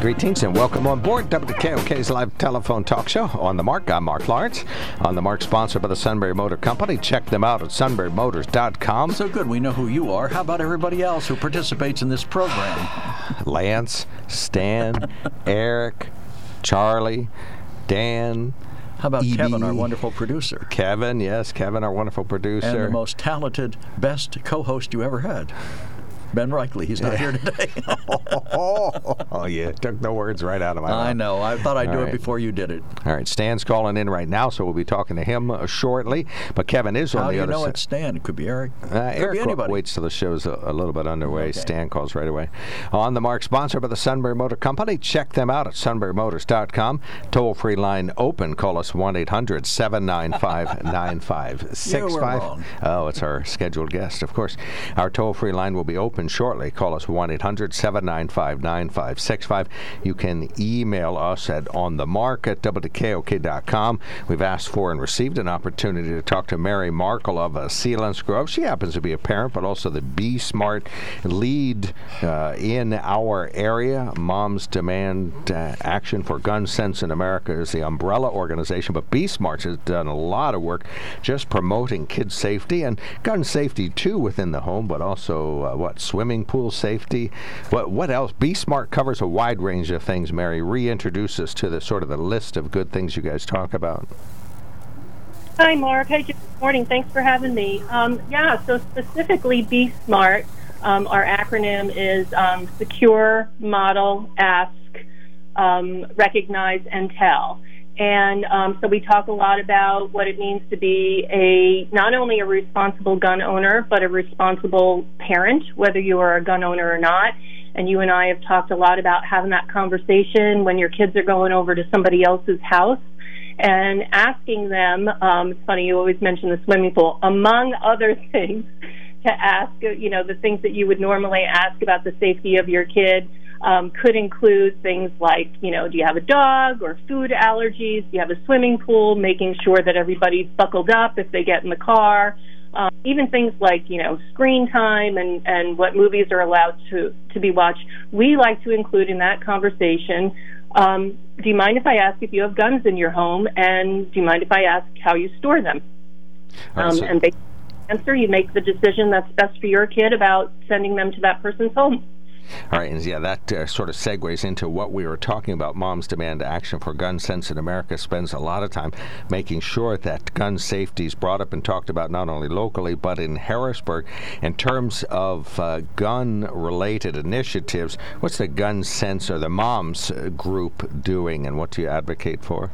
Greetings and welcome on board WKOK's live telephone talk show on the Mark. I'm Mark Lawrence. On the Mark, sponsored by the Sunbury Motor Company. Check them out at sunburymotors.com. So good, we know who you are. How about everybody else who participates in this program? Lance, Stan, Eric, Charlie, Dan. How about E.B. Kevin, our wonderful producer? Kevin, yes, Kevin, our wonderful producer. And the most talented, best co host you ever had. Ben Reichley. He's not here today. oh, yeah, took the words right out of my mouth. I know. I thought I'd All do right. it before you did it. All right, Stan's calling in right now, so we'll be talking to him uh, shortly. But Kevin is on the other side. How do you know it's Stan? It could be Eric. Uh, could Eric be anybody. waits till the show's a, a little bit underway. Okay. Stan calls right away. On the mark, sponsored by the Sunbury Motor Company. Check them out at sunburymotors.com. Toll free line open. Call us 1 800 795 9565. Oh, it's our scheduled guest, of course. Our toll free line will be open shortly. Call us 1 800 795 9565. You can email us at onthemark at WKOK.com. We've asked for and received an opportunity to talk to Mary Markle of uh, Grove. She happens to be a parent, but also the Be Smart lead uh, in our area. Moms Demand uh, Action for Gun Sense in America is the umbrella organization, but Be Smart has done a lot of work just promoting kid safety and gun safety too within the home, but also uh, what swimming pool safety. What what else? Be Smart covers a wide range of things. Mary, reintroduce us to the sort of the list of good things you guys talk about. Hi, Mark. Hi, good morning. Thanks for having me. Um, yeah, so specifically, Be Smart. Um, our acronym is um, Secure, Model, Ask, um, Recognize, and Tell. And um, so we talk a lot about what it means to be a not only a responsible gun owner, but a responsible parent, whether you are a gun owner or not. And you and I have talked a lot about having that conversation when your kids are going over to somebody else's house and asking them. Um, it's funny you always mention the swimming pool, among other things, to ask. You know, the things that you would normally ask about the safety of your kid um, could include things like, you know, do you have a dog or food allergies? Do you have a swimming pool? Making sure that everybody's buckled up if they get in the car. Um, even things like you know screen time and and what movies are allowed to to be watched. We like to include in that conversation. Um, do you mind if I ask if you have guns in your home, and do you mind if I ask how you store them? Right, Um, so- and they answer, you make the decision that's best for your kid about sending them to that person's home. All right, and yeah, that uh, sort of segues into what we were talking about. Moms Demand Action for Gun Sense in America spends a lot of time making sure that gun safety is brought up and talked about not only locally but in Harrisburg. In terms of uh, gun-related initiatives, what's the Gun Sense or the Moms uh, group doing, and what do you advocate for?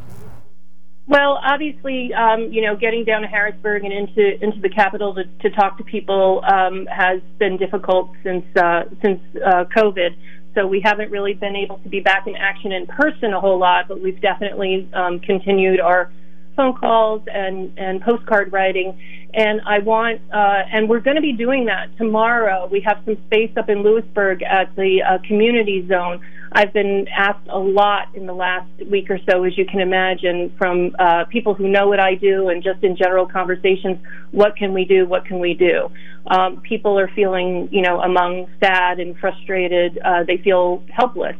Well, obviously, um, you know, getting down to Harrisburg and into into the capital to, to talk to people um, has been difficult since uh, since uh, COVID. So we haven't really been able to be back in action in person a whole lot, but we've definitely um, continued our phone calls and and postcard writing. And I want, uh, and we're going to be doing that tomorrow. We have some space up in Lewisburg at the uh, community zone. I've been asked a lot in the last week or so, as you can imagine, from uh, people who know what I do and just in general conversations. What can we do? What can we do? Um, people are feeling, you know, among sad and frustrated. Uh, they feel helpless.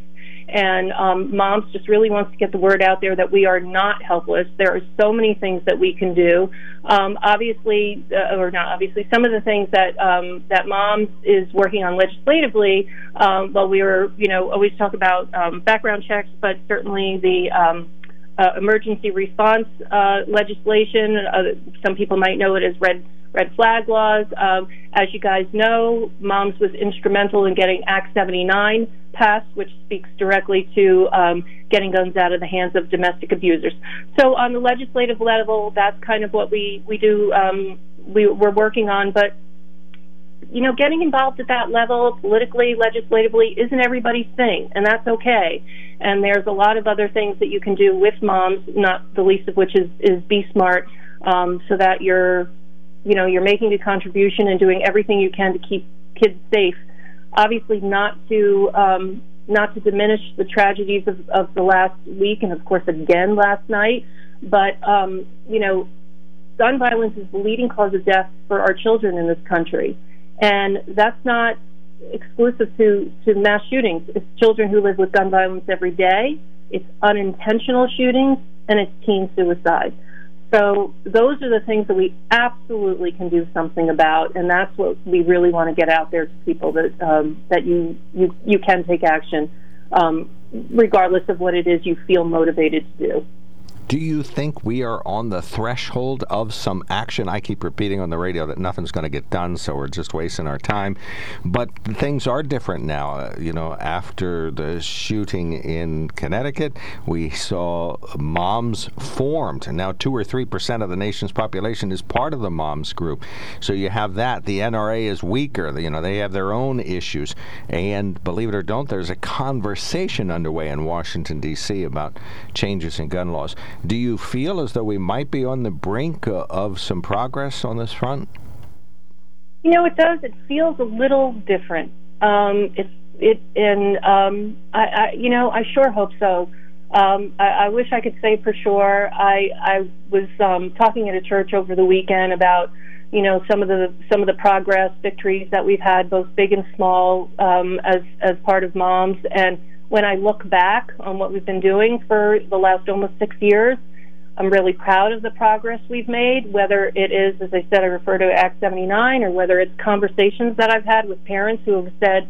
And um, moms just really wants to get the word out there that we are not helpless. There are so many things that we can do. Um, obviously, uh, or not obviously, some of the things that um, that moms is working on legislatively. Um, well, we were, you know, always talk about um, background checks, but certainly the um, uh, emergency response uh, legislation. Uh, some people might know it as red red flag laws. Um, as you guys know, Moms was instrumental in getting Act 79 passed, which speaks directly to um, getting guns out of the hands of domestic abusers. So on the legislative level, that's kind of what we we do. Um, we, we're working on, but you know, getting involved at that level, politically, legislatively, isn't everybody's thing, and that's okay. And there's a lot of other things that you can do with moms, not the least of which is is be smart, um, so that you're, you know, you're making a contribution and doing everything you can to keep kids safe. Obviously, not to um, not to diminish the tragedies of, of the last week, and of course again last night. But um, you know, gun violence is the leading cause of death for our children in this country. And that's not exclusive to, to mass shootings. It's children who live with gun violence every day, it's unintentional shootings, and it's teen suicide. So those are the things that we absolutely can do something about, and that's what we really want to get out there to people that um, that you, you you can take action, um, regardless of what it is you feel motivated to do. Do you think we are on the threshold of some action? I keep repeating on the radio that nothing's going to get done, so we're just wasting our time. But things are different now. Uh, you know, after the shooting in Connecticut, we saw moms formed. Now, two or three percent of the nation's population is part of the moms group. So you have that. The NRA is weaker. You know, they have their own issues. And believe it or don't, there's a conversation underway in Washington, D.C. about changes in gun laws. Do you feel as though we might be on the brink uh, of some progress on this front? You know, it does. It feels a little different. Um, it's it, and um, I, I, you know, I sure hope so. Um, I, I wish I could say for sure. I I was um, talking at a church over the weekend about you know some of the some of the progress victories that we've had, both big and small, um, as as part of moms and when I look back on what we've been doing for the last almost six years, I'm really proud of the progress we've made, whether it is, as I said, I refer to Act 79, or whether it's conversations that I've had with parents who have said,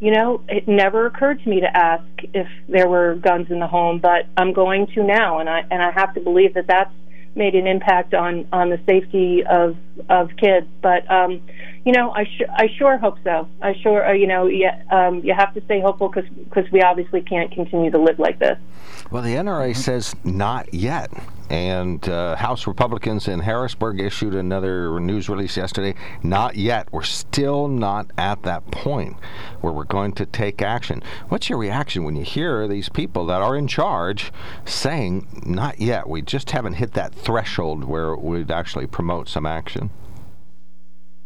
you know, it never occurred to me to ask if there were guns in the home, but I'm going to now, and I and I have to believe that that's made an impact on on the safety of of kids. But um, you know, I sh- I sure hope so. I sure uh, you know, yeah, um, you have to stay hopeful because because we obviously can't continue to live like this. Well, the NRA says not yet. And uh, House Republicans in Harrisburg issued another news release yesterday. Not yet. We're still not at that point where we're going to take action. What's your reaction when you hear these people that are in charge saying, not yet? We just haven't hit that threshold where we'd actually promote some action.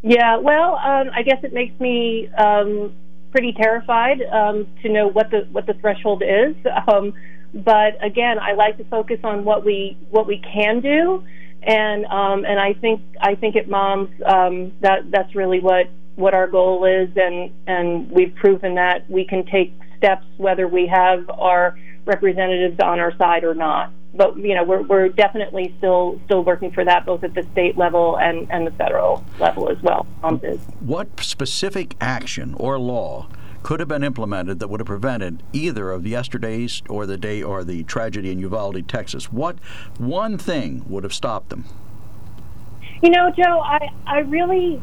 Yeah, well, um, I guess it makes me um, pretty terrified um, to know what the what the threshold is. Um, but again, I like to focus on what we what we can do, and um, and I think I think at Moms um, that that's really what what our goal is, and and we've proven that we can take steps whether we have our representatives on our side or not but you know we're we're definitely still still working for that both at the state level and and the federal level as well. Um, what specific action or law could have been implemented that would have prevented either of yesterday's or the day or the tragedy in Uvalde, Texas? What one thing would have stopped them? You know, Joe, I I really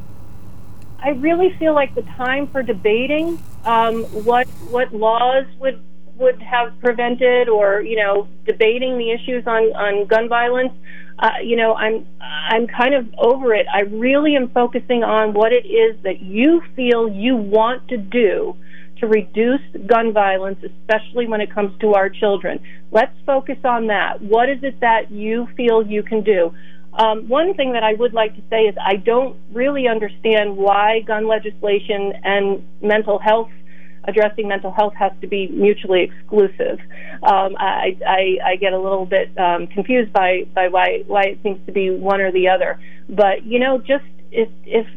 I really feel like the time for debating um, what what laws would would have prevented or you know debating the issues on on gun violence uh, you know i'm i'm kind of over it. I really am focusing on what it is that you feel you want to do to reduce gun violence especially when it comes to our children. Let's focus on that. What is it that you feel you can do? Um, one thing that I would like to say is I don't really understand why gun legislation and mental health addressing mental health has to be mutually exclusive. Um, I, I, I get a little bit um, confused by, by why, why it seems to be one or the other. But, you know, just if, if,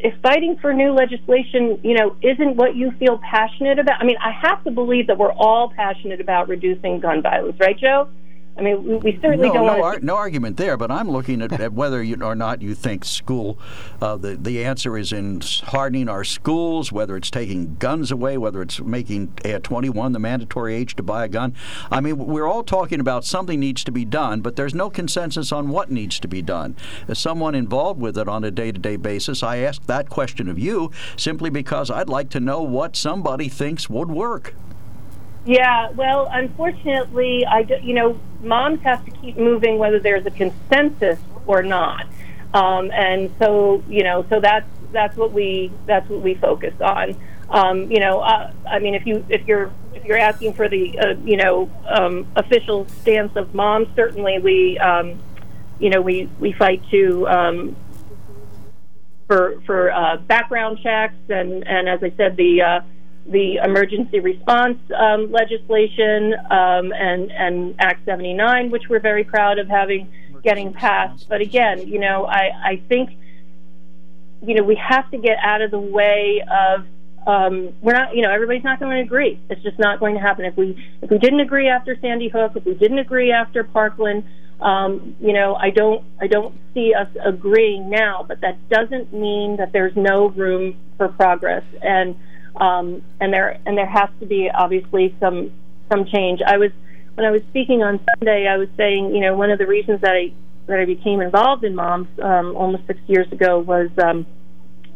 if fighting for new legislation, you know, isn't what you feel passionate about, I mean, I have to believe that we're all passionate about reducing gun violence, right, Joe? I mean, we, we certainly no, don't no, ar- no argument there. But I'm looking at, at whether you, or not you think school. Uh, the the answer is in hardening our schools, whether it's taking guns away, whether it's making at 21 the mandatory age to buy a gun. I mean, we're all talking about something needs to be done, but there's no consensus on what needs to be done. As someone involved with it on a day-to-day basis, I ask that question of you simply because I'd like to know what somebody thinks would work. Yeah, well, unfortunately, I do, you know, moms have to keep moving whether there's a consensus or not, um, and so you know, so that's that's what we that's what we focus on. Um, you know, uh, I mean, if you if you're if you're asking for the uh, you know um, official stance of moms, certainly we um, you know we we fight to um, for for uh, background checks and and as I said the uh, the emergency response um, legislation um, and and Act 79, which we're very proud of having getting passed. But again, you know, I I think you know we have to get out of the way of um, we're not, you know, everybody's not going to agree. It's just not going to happen. If we if we didn't agree after Sandy Hook, if we didn't agree after Parkland, um, you know, I don't I don't see us agreeing now. But that doesn't mean that there's no room for progress. And um, and there and there has to be obviously some some change. I was when I was speaking on Sunday, I was saying, you know, one of the reasons that I that I became involved in Moms um, almost six years ago was um,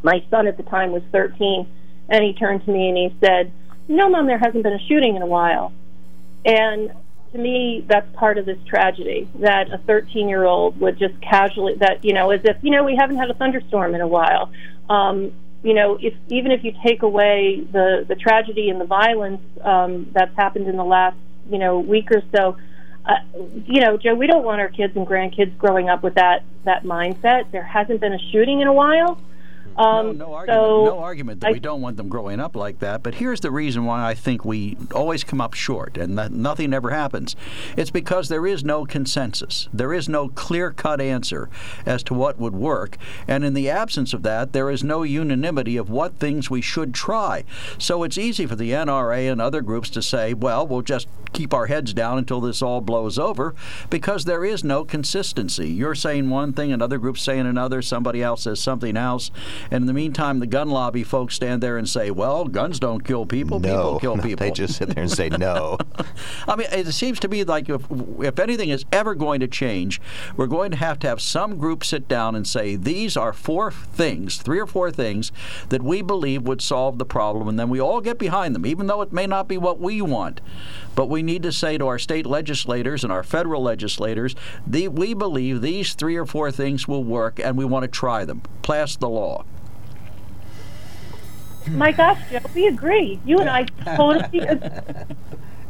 my son at the time was 13, and he turned to me and he said, "No, Mom, there hasn't been a shooting in a while," and to me, that's part of this tragedy that a 13 year old would just casually, that, you know, as if, you know, we haven't had a thunderstorm in a while. Um, you know, if even if you take away the the tragedy and the violence um, that's happened in the last you know week or so, uh, you know, Joe, we don't want our kids and grandkids growing up with that that mindset. There hasn't been a shooting in a while. Um, no, no, argument, so no argument that I, we don't want them growing up like that. But here's the reason why I think we always come up short and that nothing ever happens. It's because there is no consensus. There is no clear cut answer as to what would work. And in the absence of that, there is no unanimity of what things we should try. So it's easy for the NRA and other groups to say, well, we'll just keep our heads down until this all blows over because there is no consistency. You're saying one thing, another group's saying another, somebody else says something else. And in the meantime, the gun lobby folks stand there and say, well, guns don't kill people, no, people kill no, people. They just sit there and say no. I mean, it seems to me like if, if anything is ever going to change, we're going to have to have some group sit down and say, these are four things, three or four things, that we believe would solve the problem. And then we all get behind them, even though it may not be what we want. But we need to say to our state legislators and our federal legislators, the, we believe these three or four things will work and we want to try them. Pass the law. My gosh, Joe, we agree. You and I totally agree.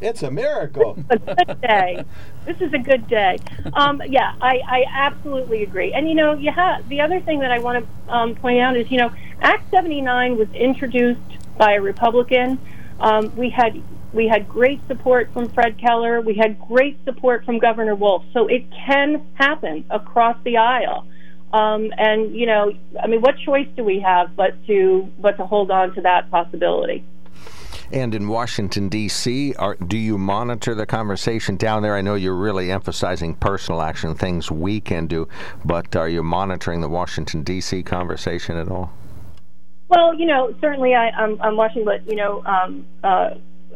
It's a miracle. This is a good day. This is a good day. Um, yeah, I, I absolutely agree. And you know, you have the other thing that I want to um, point out is you know, Act 79 was introduced by a Republican. Um, we had we had great support from Fred Keller. We had great support from Governor Wolf. So it can happen across the aisle. Um, and you know, I mean, what choice do we have but to but to hold on to that possibility? And in Washington D.C., are, do you monitor the conversation down there? I know you're really emphasizing personal action, things we can do, but are you monitoring the Washington D.C. conversation at all? Well, you know, certainly I, I'm, I'm watching what you know um, uh,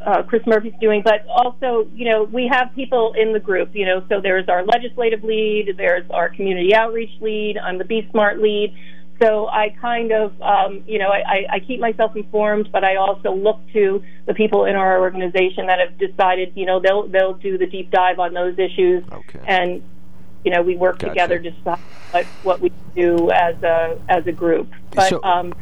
uh, Chris Murphy's doing, but also, you know, we have people in the group, you know, so there's our legislative lead, there's our community outreach lead, I'm the Be Smart lead. So I kind of, um, you know, I, I keep myself informed, but I also look to the people in our organization that have decided, you know, they'll they'll do the deep dive on those issues, okay. and you know, we work gotcha. together to decide what, what we do as a as a group. But so, um,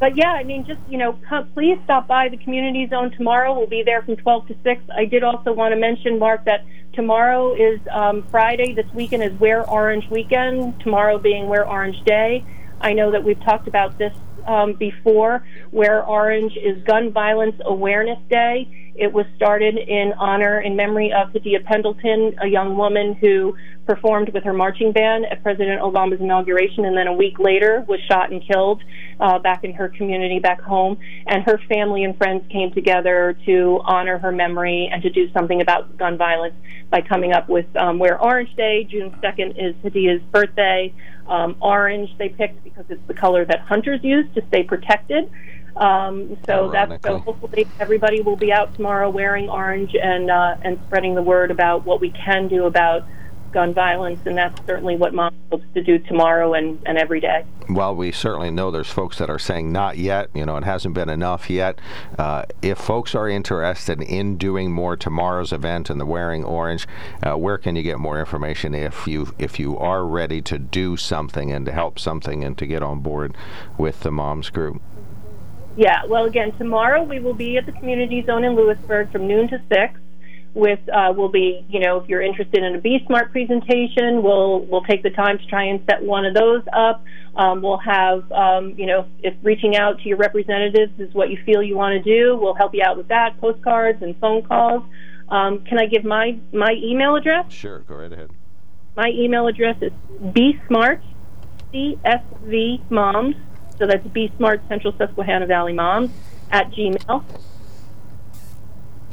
but yeah, I mean, just you know, come, please stop by the community zone tomorrow. We'll be there from 12 to 6. I did also want to mention, Mark, that tomorrow is um, Friday. This weekend is Wear Orange weekend. Tomorrow being Wear Orange Day. I know that we've talked about this um, before. Wear Orange is Gun Violence Awareness Day. It was started in honor, in memory of Hadiya Pendleton, a young woman who performed with her marching band at President Obama's inauguration, and then a week later was shot and killed uh, back in her community back home. And her family and friends came together to honor her memory and to do something about gun violence by coming up with um, Wear Orange Day. June 2nd is Hadiya's birthday. Um, orange they picked because it's the color that hunters use to stay protected. Um, so that's so hopefully everybody will be out tomorrow wearing orange and uh, and spreading the word about what we can do about gun violence, and that's certainly what mom hopes to do tomorrow and, and every day. Well, we certainly know there's folks that are saying not yet. You know, it hasn't been enough yet. Uh, if folks are interested in doing more tomorrow's event and the wearing orange, uh, where can you get more information if you if you are ready to do something and to help something and to get on board with the moms group? Yeah, well, again, tomorrow we will be at the community zone in Lewisburg from noon to six with uh, will be you know if you're interested in a Be Smart presentation, we'll we'll take the time to try and set one of those up. Um, we'll have um, you know if reaching out to your representatives is what you feel you want to do, we'll help you out with that, postcards and phone calls. Um, can I give my my email address? Sure, go right ahead. My email address is bsmart, CSV moms. So that's Be Smart Central Susquehanna Valley Moms at Gmail.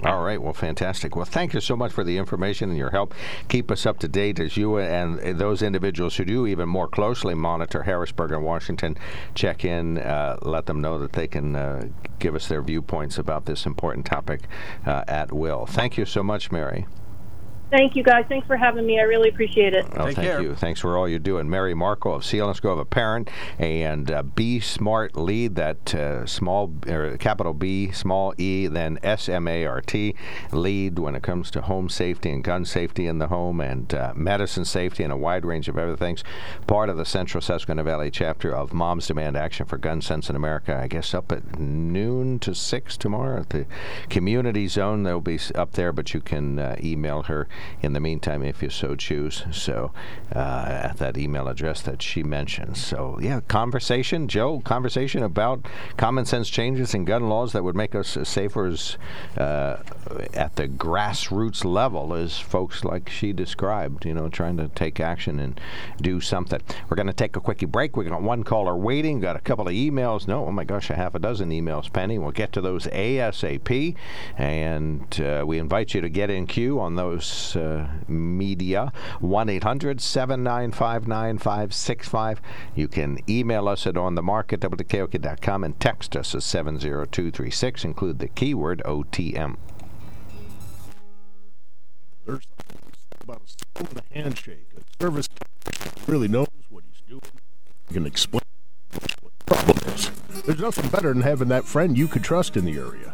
All right. Well, fantastic. Well, thank you so much for the information and your help. Keep us up to date as you and those individuals who do even more closely monitor Harrisburg and Washington check in. Uh, let them know that they can uh, give us their viewpoints about this important topic uh, at will. Thank you so much, Mary. Thank you, guys. Thanks for having me. I really appreciate it. Oh, thank care. you. Thanks for all you do. And Mary Marco of Selinsgrove, a parent, and uh, Be Smart lead, that uh, small, or capital B, small e, then S M A R T lead when it comes to home safety and gun safety in the home and uh, medicine safety and a wide range of other things. Part of the Central Susquehanna Valley chapter of Moms Demand Action for Gun Sense in America. I guess up at noon to 6 tomorrow at the community zone. They'll be up there, but you can uh, email her in the meantime if you so choose. So uh, at that email address that she mentioned. So yeah, conversation, Joe, conversation about common sense changes in gun laws that would make us safer as, uh, at the grassroots level as folks like she described, you know, trying to take action and do something. We're going to take a quickie break. We got one caller waiting, got a couple of emails. No, oh my gosh, a half a dozen emails, Penny. We'll get to those ASAP. And uh, we invite you to get in queue on those uh, media. 1 800 795 9565. You can email us at onthemarket at and text us at 70236. Include the keyword OTM. There's about a a handshake. A service really knows what he's doing. He can explain what the problem is. There's nothing better than having that friend you could trust in the area.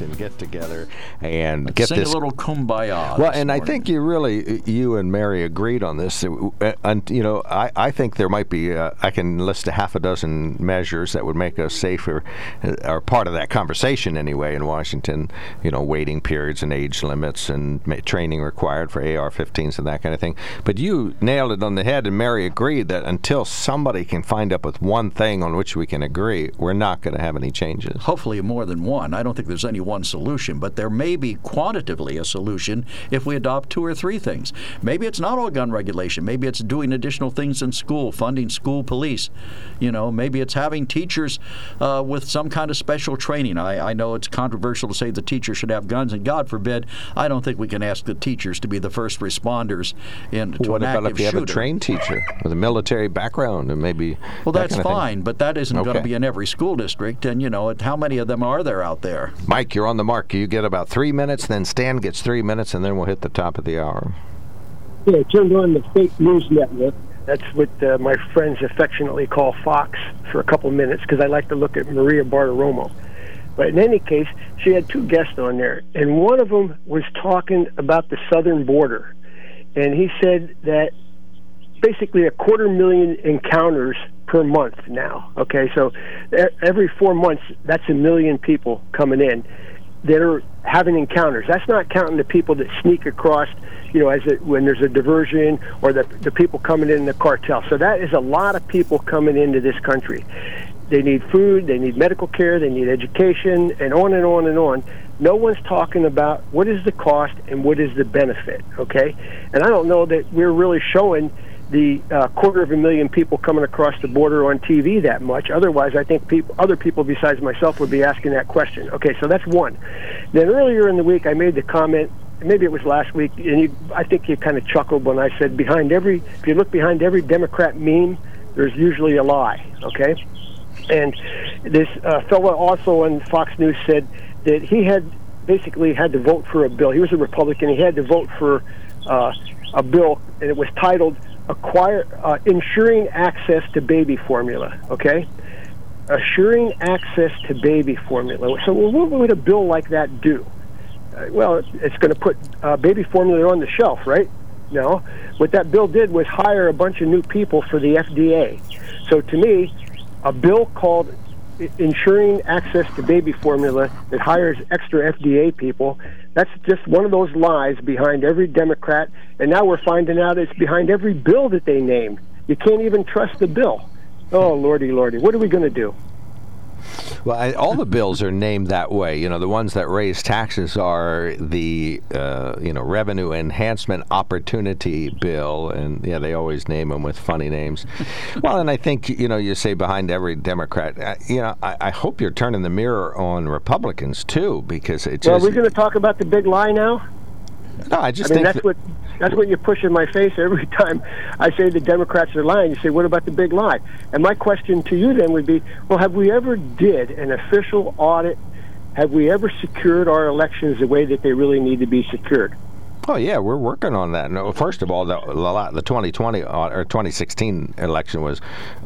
And get together and Let's get sing this a little kumbaya. Well, and morning. I think you really, you and Mary agreed on this. Uh, and you know, I, I think there might be. Uh, I can list a half a dozen measures that would make us safer, uh, or part of that conversation anyway in Washington. You know, waiting periods and age limits and training required for AR-15s and that kind of thing. But you nailed it on the head, and Mary agreed that until somebody can find up with one thing on which we can agree, we're not going to have any changes. Hopefully, more than one. I don't think there's any one solution, but there may be quantitatively a solution if we adopt two or three things. Maybe it's not all gun regulation. Maybe it's doing additional things in school, funding school police. You know, maybe it's having teachers uh, with some kind of special training. I, I know it's controversial to say the teacher should have guns, and God forbid, I don't think we can ask the teachers to be the first responders in to what an about active if you have a trained teacher with a military background and maybe? Well, that that's of thing? fine, but that isn't going to be in every school district. And, you know, how many of them are there out there? Mike, you're on the mark. You get about three minutes, then Stan gets three minutes, and then we'll hit the top of the hour. Yeah, turned on the fake news network. That's what uh, my friends affectionately call Fox for a couple minutes because I like to look at Maria Bartiromo. But in any case, she had two guests on there, and one of them was talking about the southern border. And he said that basically a quarter million encounters per month now. Okay, so every four months, that's a million people coming in that are having encounters. That's not counting the people that sneak across, you know, as it, when there's a diversion or the the people coming in the cartel. So that is a lot of people coming into this country. They need food, they need medical care, they need education, and on and on and on. No one's talking about what is the cost and what is the benefit. Okay, and I don't know that we're really showing the uh, quarter of a million people coming across the border on TV that much. Otherwise, I think other people besides myself would be asking that question. Okay, so that's one. Then earlier in the week, I made the comment. Maybe it was last week, and you, I think you kind of chuckled when I said, "Behind every, if you look behind every Democrat meme, there's usually a lie." Okay, and this uh, fellow also on Fox News said that he had basically had to vote for a bill. He was a Republican. He had to vote for uh, a bill, and it was titled "Acquire uh, Ensuring Access to Baby Formula." Okay, assuring access to baby formula. So, well, what would a bill like that do? Uh, well, it's, going to put uh, baby formula on the shelf, right? No. What that bill did was hire a bunch of new people for the FDA. So, to me, a bill called Ensuring Access to Baby Formula that hires extra FDA people, that's just one of those lies behind every Democrat. And now we're finding out it's behind every bill that they named. You can't even trust the bill. Oh, lordy, lordy. What are we going to do? Well, I, all the bills are named that way. You know, the ones that raise taxes are the uh, you know Revenue Enhancement Opportunity Bill, and yeah, they always name them with funny names. well, and I think you know you say behind every Democrat. Uh, you know, I, I hope you're turning the mirror on Republicans too, because it just. Well, we're going to talk about the big lie now? No, I just I mean, think that's that- what that's what you push in my face every time I say the Democrats are lying. You say, "What about the big lie?" And my question to you then would be, "Well, have we ever did an official audit? Have we ever secured our elections the way that they really need to be secured?" Oh yeah, we're working on that. No, first of all, the the the 2020 uh, or 2016 election was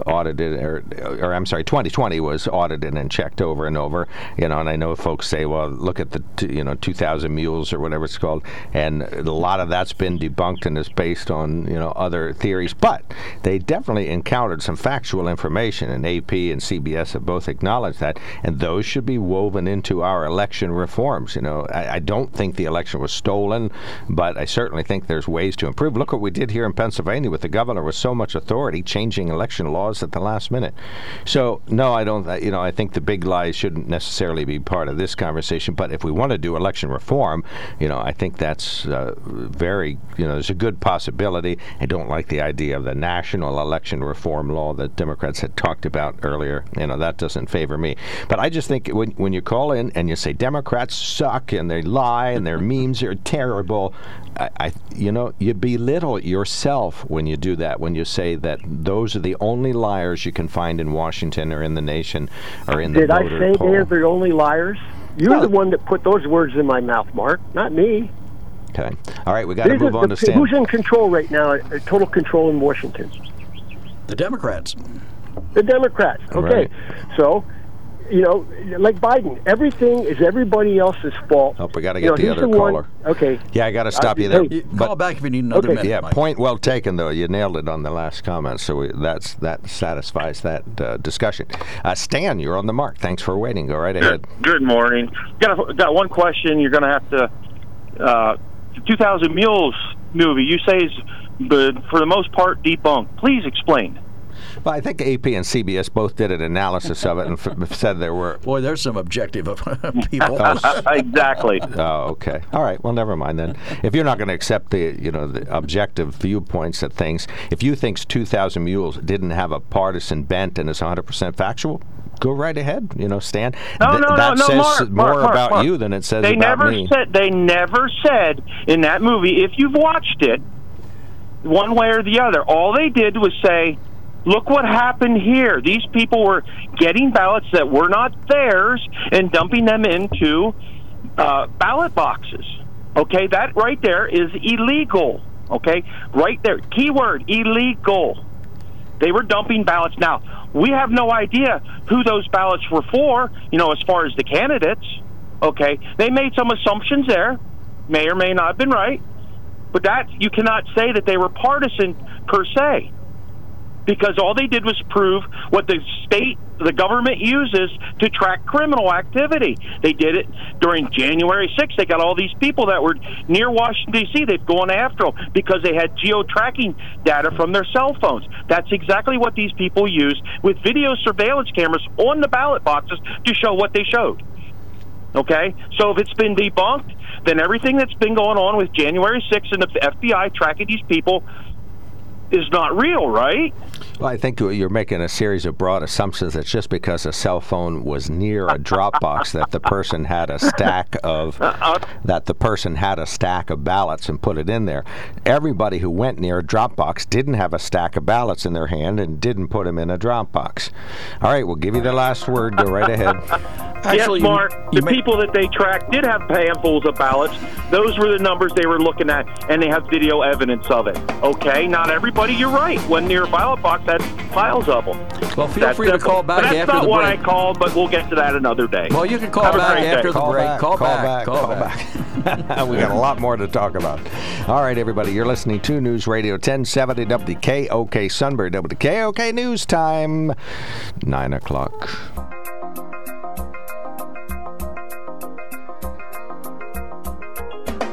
audited, or, or I'm sorry, 2020 was audited and checked over and over. You know, and I know folks say, well, look at the you know 2,000 mules or whatever it's called, and a lot of that's been debunked and is based on you know other theories. But they definitely encountered some factual information, and AP and CBS have both acknowledged that, and those should be woven into our election reforms. You know, I, I don't think the election was stolen but I certainly think there's ways to improve. Look what we did here in Pennsylvania with the governor with so much authority changing election laws at the last minute. So no, I don't. You know, I think the big lies shouldn't necessarily be part of this conversation. But if we want to do election reform, you know, I think that's uh, very. You know, there's a good possibility. I don't like the idea of the national election reform law that Democrats had talked about earlier. You know, that doesn't favor me. But I just think when when you call in and you say Democrats suck and they lie and their memes are terrible. I, I, you know, you belittle yourself when you do that. When you say that those are the only liars you can find in Washington or in the nation or in the Did I say poll. they're the only liars? You're Well- the one that put those words in my mouth, Mark, not me. Okay. All right, we got to These are move on the- to Stan. Who's in control right now? uh, Total control in Washington. The Democrats. The Democrats. Okay. Right. So, you know, like Biden, everything is everybody else's fault. Oh, we got to You get know, the other the one- caller. Okay. Yeah, I got to stop Uh, you there. hey, But- call back if you need another Okay. minute. yeah, Mike. point well taken, though. You nailed it on the last comment, so we, that's that satisfies that uh, discussion. Uh, Stan, you're on the mark. Thanks for waiting. Go right ahead. Good, good morning. Got a, got one question. You're going to have to. Uh, 2,000 Mules movie. You say is, but for the most part, debunked. Please explain. Well, I think AP and CBS both did an analysis of it and f- said there were. Boy, there's some objective of people. Uh, exactly. Oh, okay. All right. Well, never mind then. If you're not going to accept the, you know, the objective viewpoints at things, if you think 2,000 Mules didn't have a partisan bent and is 100% factual, go right ahead. You know, Stan. No, Th- no, that no, no, says Mark, more Mark, Mark, about Mark. you than it says They about never me. said. They never said in that movie. If you've watched it, one way or the other, all they did was say, "Look what happened here. These people were getting ballots that were not theirs and dumping them into uh, ballot boxes." Okay, that right there is illegal. Okay, right there, keyword illegal. They were dumping ballots. Now, we have no idea who those ballots were for, you know, as far as the candidates. Okay. They made some assumptions there, may or may not have been right, but that you cannot say that they were partisan per se. Because all they did was prove what the state, the government uses to track criminal activity. They did it during January 6th. They got all these people that were near Washington, D.C. They've gone after them because they had geo tracking data from their cell phones. That's exactly what these people used with video surveillance cameras on the ballot boxes to show what they showed. Okay? So if it's been debunked, then everything that's been going on with January 6th and the FBI tracking these people is not real, right? Well, I think you're making a series of broad assumptions that just because a cell phone was near a Dropbox, that the person had a stack of that the person had a stack of ballots and put it in there. Everybody who went near a Dropbox didn't have a stack of ballots in their hand and didn't put them in a Dropbox. All right, we'll give you the last word. Go right ahead. Actually, yes, you- Mark. you the may- people that they tracked did have handfuls of ballots. Those were the numbers they were looking at, and they have video evidence of it. Okay, not everybody. You're right. When near a ballot box had piles of them. Well, feel That's free to call back But that's after not the what break. I called, but we'll get to that another day. Well, you can call Have back after day. the break. back, Call, back, back, call, call back. back. we got a lot more to talk about. All right, everybody, you're listening to News Radio 1070 WKOK Sunbury, WKOK News Time, 9 o'clock.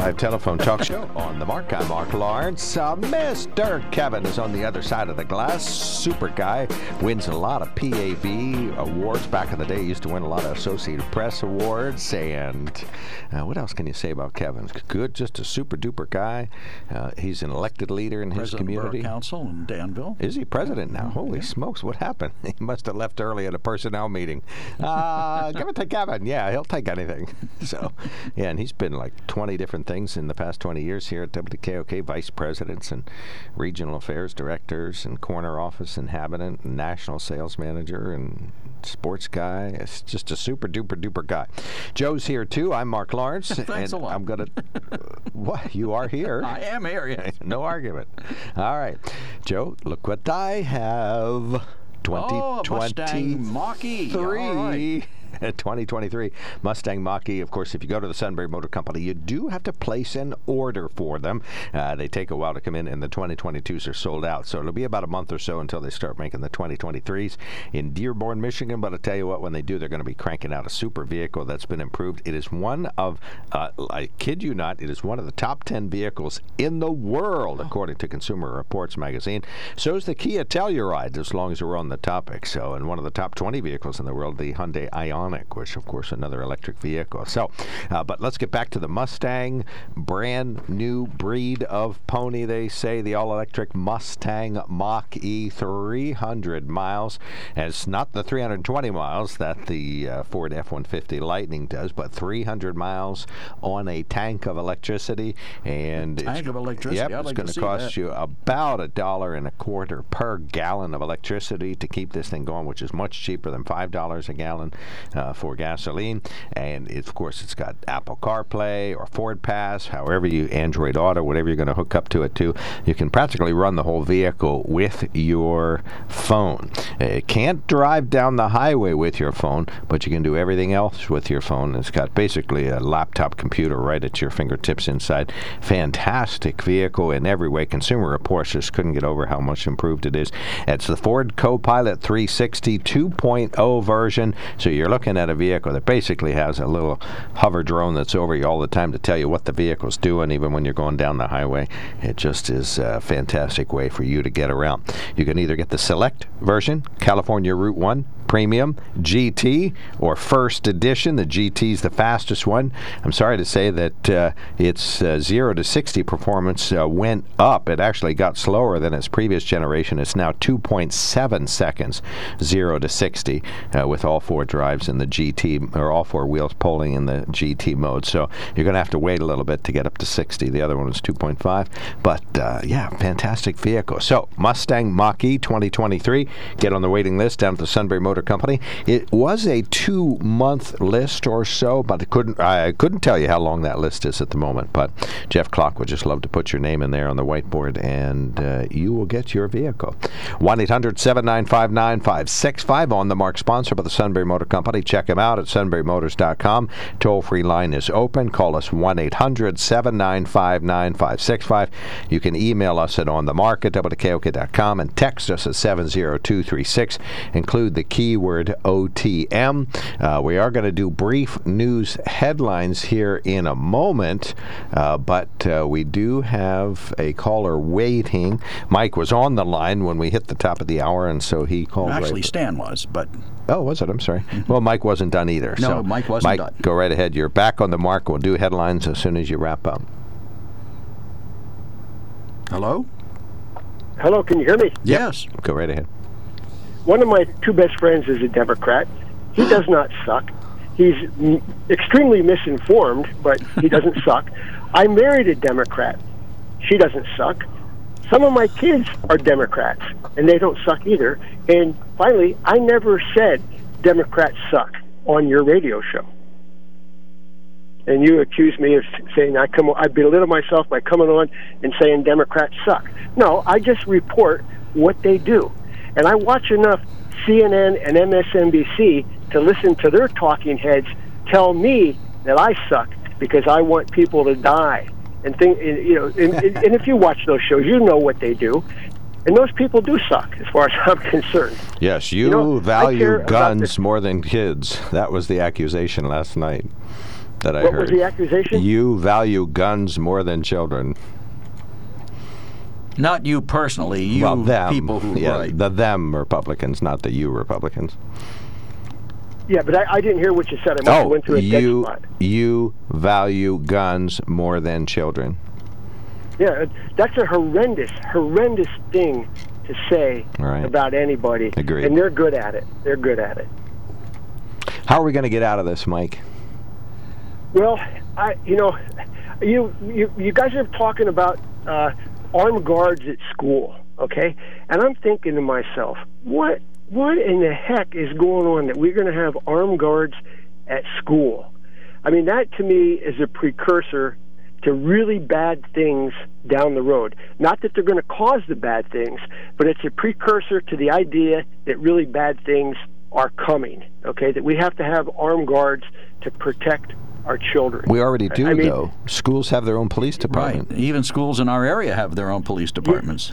Live telephone talk show on the mark. I'm Mark Lawrence. Uh, Mr. Kevin is on the other side of the glass. Super guy. Wins a lot of PAB awards. Back in the day, he used to win a lot of Associated Press awards. And uh, what else can you say about Kevin? Good, just a super duper guy. Uh, he's an elected leader in his President Borough community. Council in Danville. Is he president now? Holy smokes, what happened? He must have left early at a personnel meeting. Uh, give it to Kevin. Yeah, he'll take anything. So, yeah, and he's been like 20 different things in the past 20 years here at WKOK, vice presidents and regional affairs directors and corner office inhabitant and national sales manager and sports guy. It's just a super duper duper guy. Joe's here too. I'm Mark Lawrence. Thanks and a lot. I'm going to. what? You are here? I am here. Yes. no argument. All right, Joe. Look what I have. Oh, 2023. Mustang Mach-E. All right. 2023 Mustang Mach-E. Of course, if you go to the Sunbury Motor Company, you do have to place an order for them. Uh, they take a while to come in, and the 2022s are sold out. So it'll be about a month or so until they start making the 2023s in Dearborn, Michigan. But I tell you what, when they do, they're going to be cranking out a super vehicle that's been improved. It is one of, uh, I kid you not, it is one of the top 10 vehicles in the world, according to Consumer Reports magazine. So is the Kia Telluride, as long as we're on the topic. So, and one of the top 20 vehicles in the world, the Hyundai Which, of course, another electric vehicle. So, uh, but let's get back to the Mustang, brand new breed of pony. They say the all-electric Mustang Mach-E, 300 miles. And it's not the 320 miles that the uh, Ford F-150 Lightning does, but 300 miles on a tank of electricity. And Tank it's, of electricity. Yep, I'd it's like going to to cost that. you about a dollar and a quarter per gallon of electricity to keep this thing going, which is much cheaper than five dollars a gallon. Uh, uh, for gasoline, and it's, of course it's got Apple CarPlay or Ford Pass, however you Android Auto, whatever you're going to hook up to it to. You can practically run the whole vehicle with your phone. It can't drive down the highway with your phone, but you can do everything else with your phone. It's got basically a laptop computer right at your fingertips inside. Fantastic vehicle in every way. Consumer Reports just couldn't get over how much improved it is. It's the Ford Copilot 360 2.0 version. So you're looking at a vehicle that basically has a little hover drone that's over you all the time to tell you what the vehicle's doing, even when you're going down the highway. It just is a fantastic way for you to get around. You can either get the Select version, California Route 1, Premium, GT, or First Edition. The GT is the fastest one. I'm sorry to say that uh, its uh, 0 to 60 performance uh, went up. It actually got slower than its previous generation. It's now 2.7 seconds, 0 to 60, uh, with all four drives in the GT, or all four wheels pulling in the GT mode. So you're going to have to wait a little bit to get up to 60. The other one was 2.5. But uh, yeah, fantastic vehicle. So Mustang Mach E 2023, get on the waiting list down at the Sunbury Motor Company. It was a two-month list or so, but I couldn't I couldn't tell you how long that list is at the moment. But Jeff Clock would just love to put your name in there on the whiteboard, and uh, you will get your vehicle. One 9565 on the mark, sponsor by the Sunbury Motor Company. Check them out at sunburymotors.com. Toll-free line is open. Call us 1 800 795 9565. You can email us at on the mark at and text us at 70236. Include the keyword OTM. Uh, we are going to do brief news headlines here in a moment, uh, but uh, we do have a caller waiting. Mike was on the line when we hit the top of the hour, and so he called. Actually, right Stan was, but Oh, was it? I'm sorry. Well, Mike wasn't done either. No, so Mike wasn't Mike, done. go right ahead. You're back on the mark. We'll do headlines as soon as you wrap up. hello? Hello, can you hear me? Yes. Go right ahead. One of my two best friends is a Democrat. He does not suck. He's m- extremely misinformed, but he doesn't suck. I married a Democrat. She doesn't suck. Some of my kids are Democrats, and they don't suck either. And finally, I never said Democrats suck on your radio show. And you accuse me of saying I come, I belittle myself by coming on and saying Democrats suck. No, I just report what they do, and I watch enough CNN and MSNBC to listen to their talking heads tell me that I suck because I want people to die and think. You know, and, and if you watch those shows, you know what they do, and those people do suck, as far as I'm concerned. Yes, you, know, value guns more than kids. That was the accusation last night that I What heard. was the accusation? You value guns more than children. Not you personally. You well, them. people who yeah, right. the them Republicans, not the you Republicans. Yeah, but I, I didn't hear what you said. I Oh, went through a you you value guns more than children. Yeah, that's a horrendous, horrendous thing to say Right. about anybody. Agreed. And they're good at it. They're good at it. How are we going to get out of this, Mike? Well, I, you know, you you you guys are talking about uh, armed guards at school, okay? And I'm thinking to myself, what what in the heck is going on that we're going to have armed guards at school? I mean, that to me is a precursor to really bad things down the road. Not that they're going to cause the bad things, but it's a precursor to the idea that really bad things are coming. Okay, that we have to have armed guards to protect our children. We already do, I mean- though. Schools have their own police Right. department. Even schools in our area have their own police departments.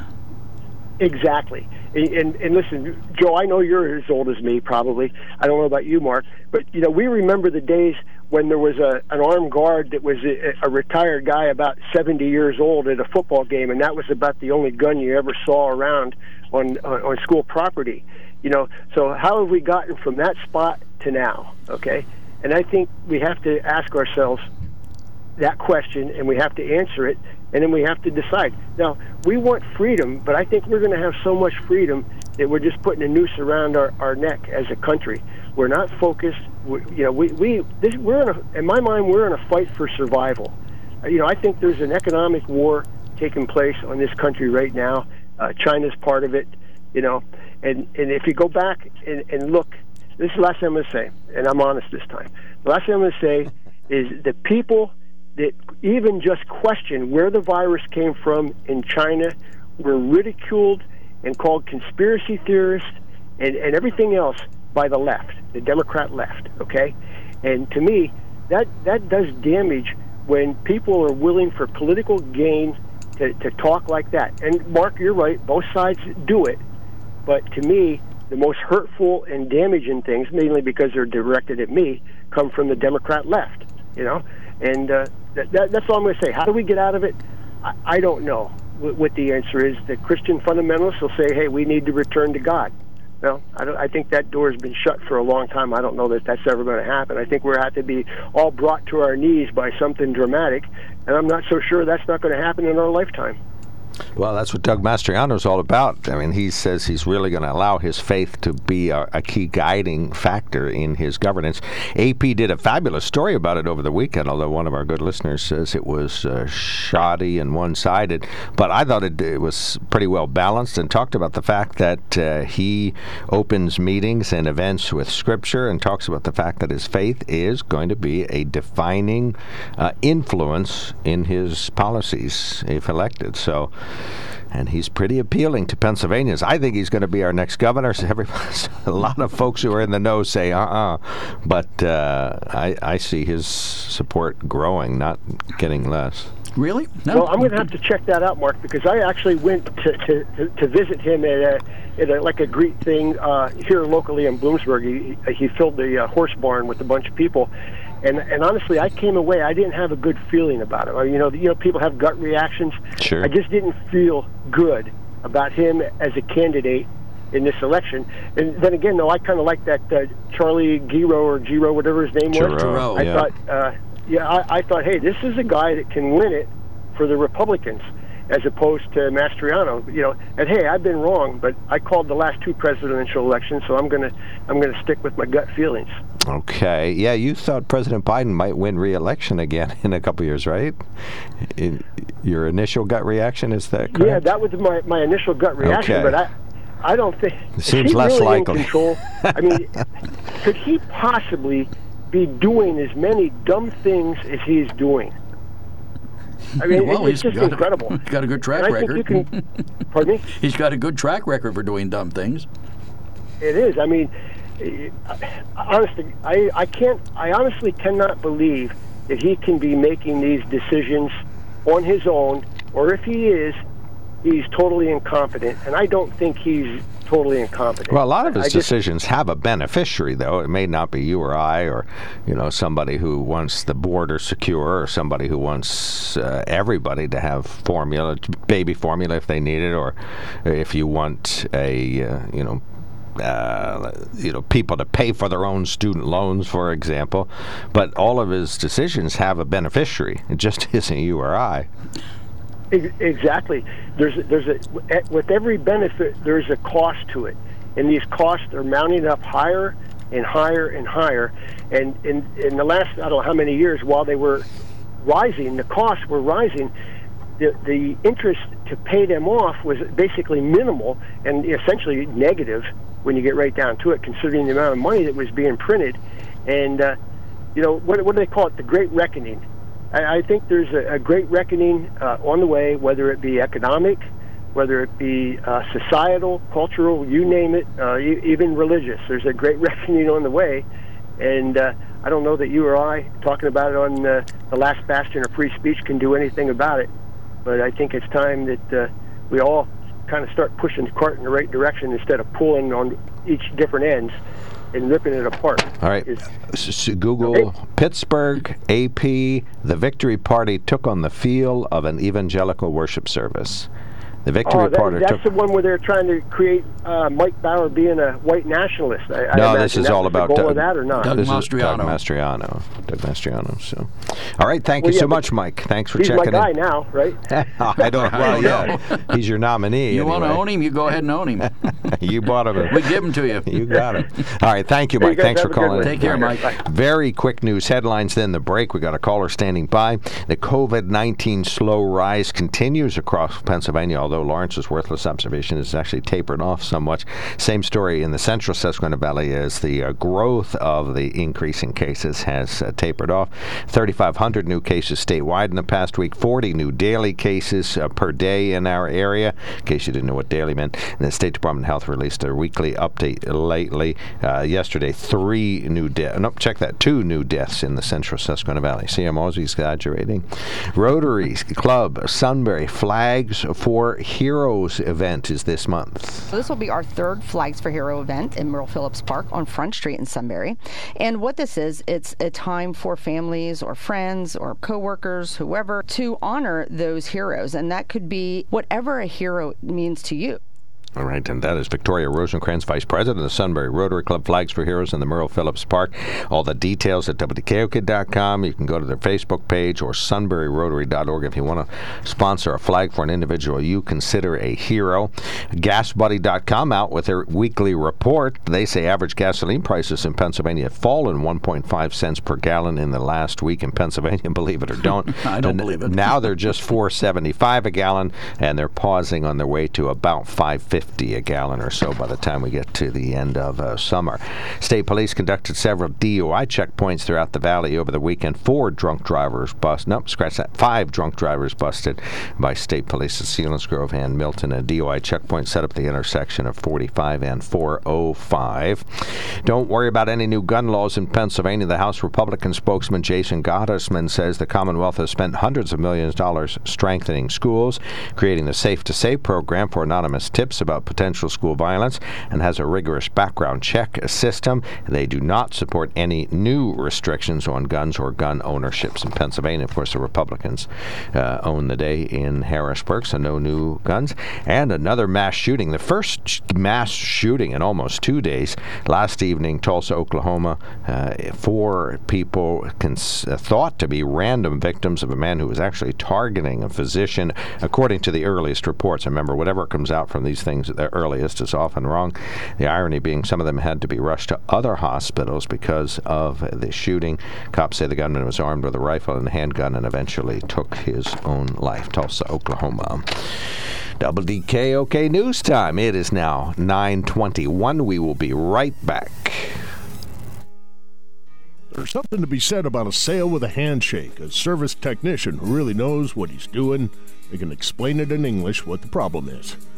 Exactly. And, and, and listen, Joe, I know you're as old as me, probably. I don't know about you, Mark, but you know we remember the days when there was a an armed guard that was a, a retired guy about 70 years old at a football game, and that was about the only gun you ever saw around on on, on school property. You know, so how have we gotten from that spot to now? Okay, and I think we have to ask ourselves that question and we have to answer it and then we have to decide. Now, we want freedom, but I think we're going to have so much freedom that we're just putting a noose around our, our neck as a country. We're not focused. We, you know, we, we this, we're in a, in my mind, we're in a fight for survival. Uh, You know, I think there's an economic war taking place on this country right now. Uh, China's part of it, you know, and and if you go back and, and look this is the last thing I'm going to say, and I'm honest this time. The last thing I'm going to say is the people that even just question where the virus came from in China were ridiculed and called conspiracy theorists and, and everything else by the left, the Democrat left, okay? And to me, that, that does damage when people are willing for political gain to, to talk like that. And Mark, you're right, both sides do it. But to me, the most hurtful and damaging things, mainly because they're directed at me, come from the Democrat left, you know? And uh, that, that, that's all I'm going to say. How do we get out of it? I, I don't know what the answer is. The Christian fundamentalists will say, hey, we need to return to God. Well, I, don't, I think that door has been shut for a long time. I don't know that that's ever going to happen. I think we're have to be all brought to our knees by something dramatic, and I'm not so sure that's not going to happen in our lifetime. Well, that's what Doug Mastriano is all about. I mean, he says he's really going to allow his faith to be a, a, key guiding factor in his governance. AP did a fabulous story about it over the weekend, although one of our good listeners says it was uh, shoddy and one sided. But I thought it, it, was pretty well balanced and talked about the fact that uh, he opens meetings and events with Scripture and talks about the fact that his faith is going to be a defining uh, influence in his policies if elected. So, and he's pretty appealing to Pennsylvanians. I think he's going to be our next governor. So a lot of folks who are in the know say, uh-uh, but uh, I, I see his support growing, not getting less. Really? No. Well, I'm going to have to check that out, Mark, because I actually went to, to, to visit him at a, at a, like a greet thing uh, here locally in Bloomsburg. He, he filled the uh, horse barn with a bunch of people, and and honestly, I came away. I didn't have a good feeling about it. You know, you know, people have gut reactions. Sure. I just didn't feel good about him as a candidate in this election. And then again, though, I kind of like that uh, Charlie Giro or Giro, whatever his name Giro, was. Giro, I yeah. thought, uh, yeah, I, I thought, hey, this is a guy that can win it for the Republicans as opposed to Mastriano. You know, and hey, I've been wrong, but I called the last two presidential elections, so I'm gonna I'm gonna stick with my gut feelings. Okay, yeah, you thought President Biden might win re-election again in a couple years, right? In, your initial gut reaction is that correct? Yeah, that was my my initial gut reaction, okay. but I. I don't think it seems less really likely. In control? I mean, could he possibly be doing as many dumb things as he's doing? I mean, well, it's he's just got incredible. A, got a good track record. Can, pardon me? He's got a good track record for doing dumb things. It is. I mean, eh, honestly, I, I can't. I honestly cannot believe that he can be making these decisions on his own, or if he is, he's totally incompetent. And I don't think he's totally incompetent. Well, a lot of his I just, decisions have a beneficiary, though. It may not be you or I, or you know, somebody who wants the border secure, or somebody who wants uh, everybody to have formula, baby formula if they need it, or if you want a, uh, you know. Uh, you know, people to pay for their own student loans, for example, but all of his decisions have a beneficiary. It just isn't you or I. Exactly. There's there's a with every benefit there's a cost to it, and these costs are mounting up higher and higher and higher. And in in the last I don't know how many years, while they were rising, the costs were rising. The, the interest to pay them off was basically minimal and essentially negative when you get right down to it, considering the amount of money that was being printed. And uh, you know what, what do they call it? The Great Reckoning. I, I think there's a, a great reckoning uh, on the way, whether it be economic, whether it be uh, societal, cultural, you name it, uh, even religious. There's a great reckoning on the way, and uh, I don't know that you or I, talking about it on uh, the last bastion of free speech, can do anything about it. But I think it's time that uh, we all kind of start pushing the cart in the right direction instead of pulling on each different ends and ripping it apart. All right. Google okay. Pittsburgh AP. The Victory Party took on the feel of an evangelical worship service. The Victory oh, that, Party that's took. the one where they're trying to create uh, Mike Bauer being a white nationalist. I, no, I this is all about the Doug, of that or not. Doug this Mastriano. Is Doug Mastriano. Doug Mastriano. So, all right. Thank Well, you yeah, so much, Mike. Thanks for He's my checking guy in. now, right? I don't. Well, yeah. He's your nominee. You want to own him? You go ahead and own him. you bought him. we give him to you. You got him. All right. Thank you, Hey, you Mike. Thanks for calling. Take care, Mike. Very quick news headlines, then the break. We got a caller standing by. The COVID 19 slow rise continues across Pennsylvania, although although Lawrence's worthless observation is actually tapered off somewhat. Same story in the central Susquehanna Valley as the uh, growth of the increase in cases has uh, tapered off. 3,500 new cases statewide in the past week, 40 new daily cases uh, per day in our area, in case you didn't know what daily meant. And the State Department of Health released a weekly update lately. Uh, yesterday, three new deaths. No, check that, two new deaths in the central Susquehanna Valley. See, I'm always exaggerating. Rotary Club Sunbury Flags for Heroes event is this month. This will be our third Flags for Hero event in Merle Phillips Park on Front Street in Sunbury. And what this is, it's a time for families or friends or coworkers, whoever, to honor those heroes. And that could be whatever a hero means to you. All right, and that is Victoria Rosenkrantz, Vice President of the Sunbury Rotary Club Flags for Heroes in the Merle Phillips Park. All the details at WKOK.com. You can go to their Facebook page or sunburyrotary.org if you want to sponsor a flag for an individual you consider a hero. GasBuddy.com out with their weekly report. They say average gasoline prices in Pennsylvania have fallen 1.5 cents per gallon in the last week in Pennsylvania, believe it or don't. I don't And believe it. Now they're just 4.75 a gallon, and they're pausing on their way to about 5.50 a gallon or so by the time we get to the end of uh, summer. State police conducted several DUI checkpoints throughout the valley over the weekend. Four drunk drivers busted. Nope, scratch that. Five drunk drivers busted by state police at Selinsgrove and Milton. A DUI checkpoint set up at the intersection of 45 and 405. Don't worry about any new gun laws in Pennsylvania. The House Republican spokesman Jason Gottesman says the Commonwealth has spent hundreds of millions of dollars strengthening schools, creating the Safe to Say program for anonymous tips about potential school violence, and has a rigorous background check system. They do not support any new restrictions on guns or gun ownerships in Pennsylvania. Of course, the Republicans uh, own the day in Harrisburg, so no new guns. And another mass shooting, the first mass shooting in almost two days. Last evening, Tulsa, Oklahoma, uh, four people cons- thought to be random victims of a man who was actually targeting a physician, according to the earliest reports. Remember, whatever comes out from these things at the earliest is often wrong. The irony being some of them had to be rushed to other hospitals because of the shooting. Cops say the gunman was armed with a rifle and a handgun and eventually took his own life. Tulsa, Oklahoma. Double DKOK News Time. It is now 9:21. We will be right back. There's something to be said about a sale with a handshake, a service technician who really knows what he's doing. They can explain it in English what the problem is.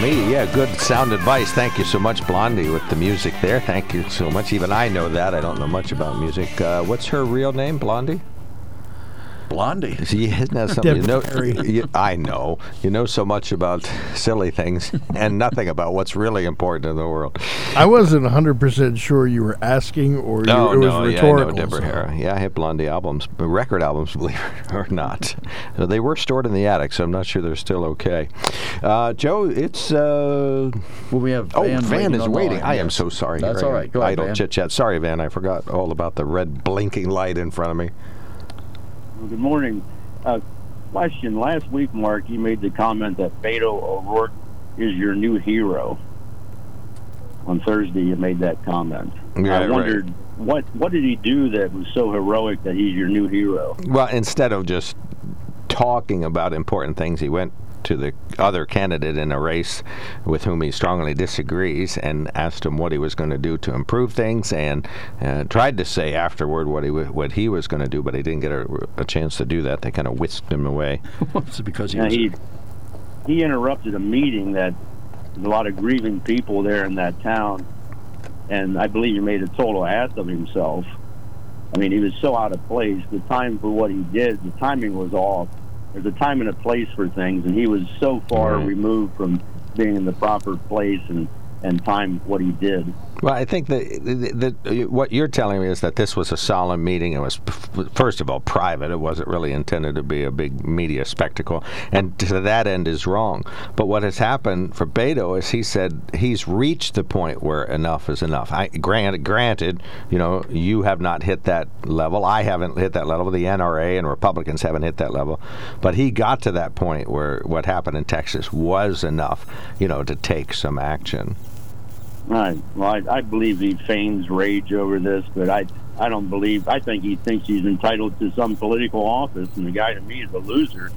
Me. Yeah, good sound advice. Thank you so much, Blondie, with the music there. Thank you so much. Even I know that. I don't know much about music. Uh, what's her real name, Blondie? Blondie. See, isn't that something you know? Deborah Perry. You, I know. You know so much about silly things and nothing about what's really important in the world. I wasn't 100% sure you were asking or you, No, it was no, yeah, I rhetorical. know Deborah so- Harry. Yeah, I have Blondie albums, record albums, believe it or not. So they were stored in the attic, so I'm not sure they're still okay. Uh, Joe, it's. Uh, Well, we have oh, Van, Van is waiting. line, I am so sorry. That's Here I all Go ahead, Idle chit chat. Sorry, Van. I forgot all about the red blinking light in front of me. Good morning. Uh, question. Last week, Mark, you made the comment that Beto O'Rourke is your new hero. On Thursday, you made that comment. Yeah, I right. wondered what what did he do that was so heroic that he's your new hero? Well, instead of just talking about important things, he went to the other candidate in a race with whom he strongly disagrees and asked him what he was going to do to improve things and uh, tried to say afterward what he wa what he was going to do, but he didn't get a, a chance to do that. They kind of whisked him away. It's because he Yeah, was he he interrupted a meeting that a lot of grieving people there in that town and I believe he made a total ass of himself. I mean, he was so out of place. The time for what he did, the timing was off. There's a time and a place for things, and he was so far Right. removed from being in the proper place and and time what he did. Well, I think that the, uh, what you're telling me is that this was a solemn meeting. It was, first of all, private. It wasn't really intended to be a big media spectacle. And to that end is wrong. But what has happened for Beto is he said he's reached the point where enough is enough. I, granted, granted, you know, you have not hit that level. I haven't hit that level. The NRA and Republicans haven't hit that level. But he got to that point where what happened in Texas was enough, you know, to take some action. Right. Well, I, I believe he feigns rage over this, but I I don't believe. I think he thinks he's entitled to some political office, and the guy to me is a loser.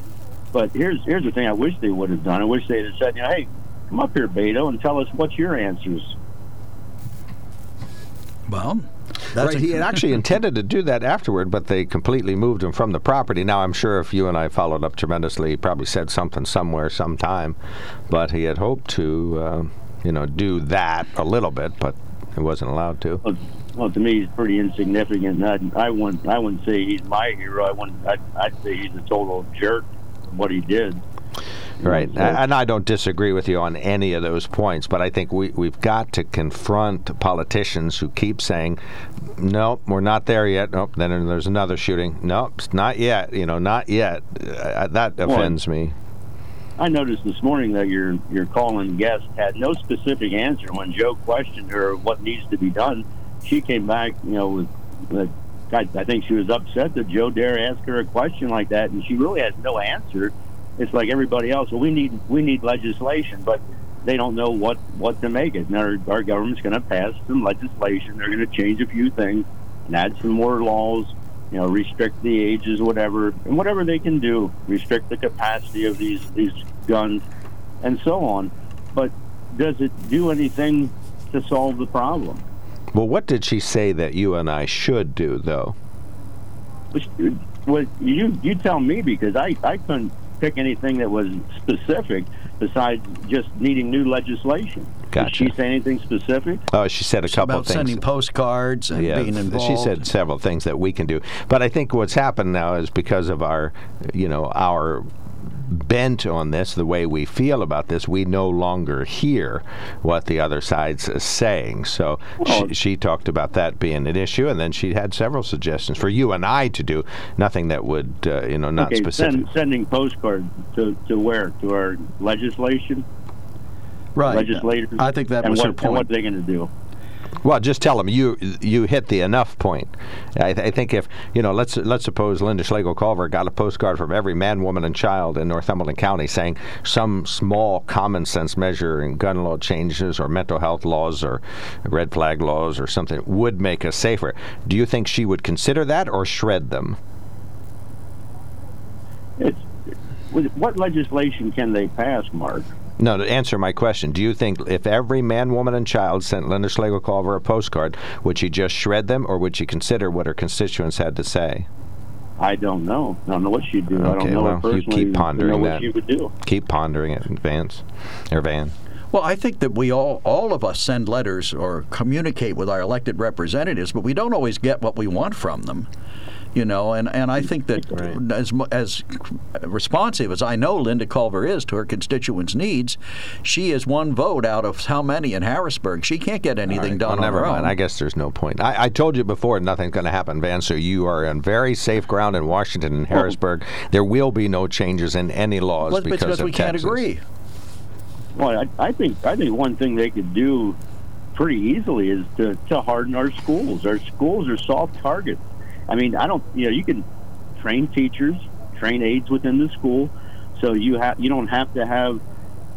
But here's here's the thing: I wish they would have done. I wish they'd have said, you know, hey, come up here, Beto, and tell us what's your answers. Well, that's right, he had actually intended to do that afterward, but they completely moved him from the property. Now, I'm sure if you and I followed up tremendously, he probably said something somewhere, sometime. But he had hoped to, uh, you know, do that a little bit, but he wasn't allowed to. Well, well to me, he's pretty insignificant. I, I wouldn't I wouldn't say he's my hero. I wouldn't. I'd, I'd say he's a total jerk. What he did. Right, So- and I don't disagree with you on any of those points, but I think we, we've got to confront politicians who keep saying, "Nope, we're not there yet." Nope, then there's another shooting. Nope, it's not yet. You know, not yet. Uh, that offends me. I noticed this morning that your your calling guest had no specific answer when Joe questioned her what needs to be done. She came back, you know, with, with I, I think she was upset that Joe dare ask her a question like that, and she really has no answer. It's like everybody else. Well, we need we need legislation, but they don't know what what to make it. And our our government's going to pass some legislation. They're going to change a few things and add some more laws. You know, restrict the ages, whatever, and whatever they can do, restrict the capacity of these these guns, and so on. But does it do anything to solve the problem? Well, what did she say that you and I should do, though? What you you tell me because I I couldn't pick anything that was specific besides just needing new legislation. Gotcha. Did she say anything specific? Oh, she said a couple about of things. sending postcards and yeah, being involved. she said several things that we can do. But I think what's happened now is because of our, you know, our bent on this, the way we feel about this, we no longer hear what the other side's saying. So Well- she, she talked about that being an issue, and then she had several suggestions for you and I to do. Nothing that would, uh, you know, not okay, specific. send, sending postcards to, to where? To our legislation, right. legislators. I think that and was what, her And point. what are they going to do? Well, just tell them you you hit the enough point. I, th- I think if you know, let's let's suppose Linda Schlegel Culver got a postcard from every man, woman, and child in Northumberland County saying some small common sense measure in gun law changes or mental health laws or red flag laws or something would make us safer. Do you think she would consider that or shred them? It's, what legislation can they pass, Mark? No, to answer my question, do you think if every man, woman, and child sent Linda Schlegel Culver a postcard, would she just shred them or would she consider what her constituents had to say? I don't know. I don't know what she'd do. I Okay, don't know well, her you keep pondering know what that. she would do. keep pondering it, Vance or Van. Well, I think that we all, all of us send letters or communicate with our elected representatives, but we don't always get what we want from them. You know, and, and I think that Right. as as responsive as I know Linda Culver is to her constituents' needs, she is one vote out of how many in Harrisburg. She can't get anything All right, done well, on never her mind. own. I guess there's no point. I, I told you before nothing's going to happen, Van. So you are on very safe ground in Washington and Harrisburg. There will be no changes in any laws Well, it's because, because of we can't agree. Well, I, I think I think one thing they could do pretty easily is to, to harden our schools. Our schools are soft targets. I mean, I don't. You know, you can train teachers, train aides within the school, so you have you don't have to have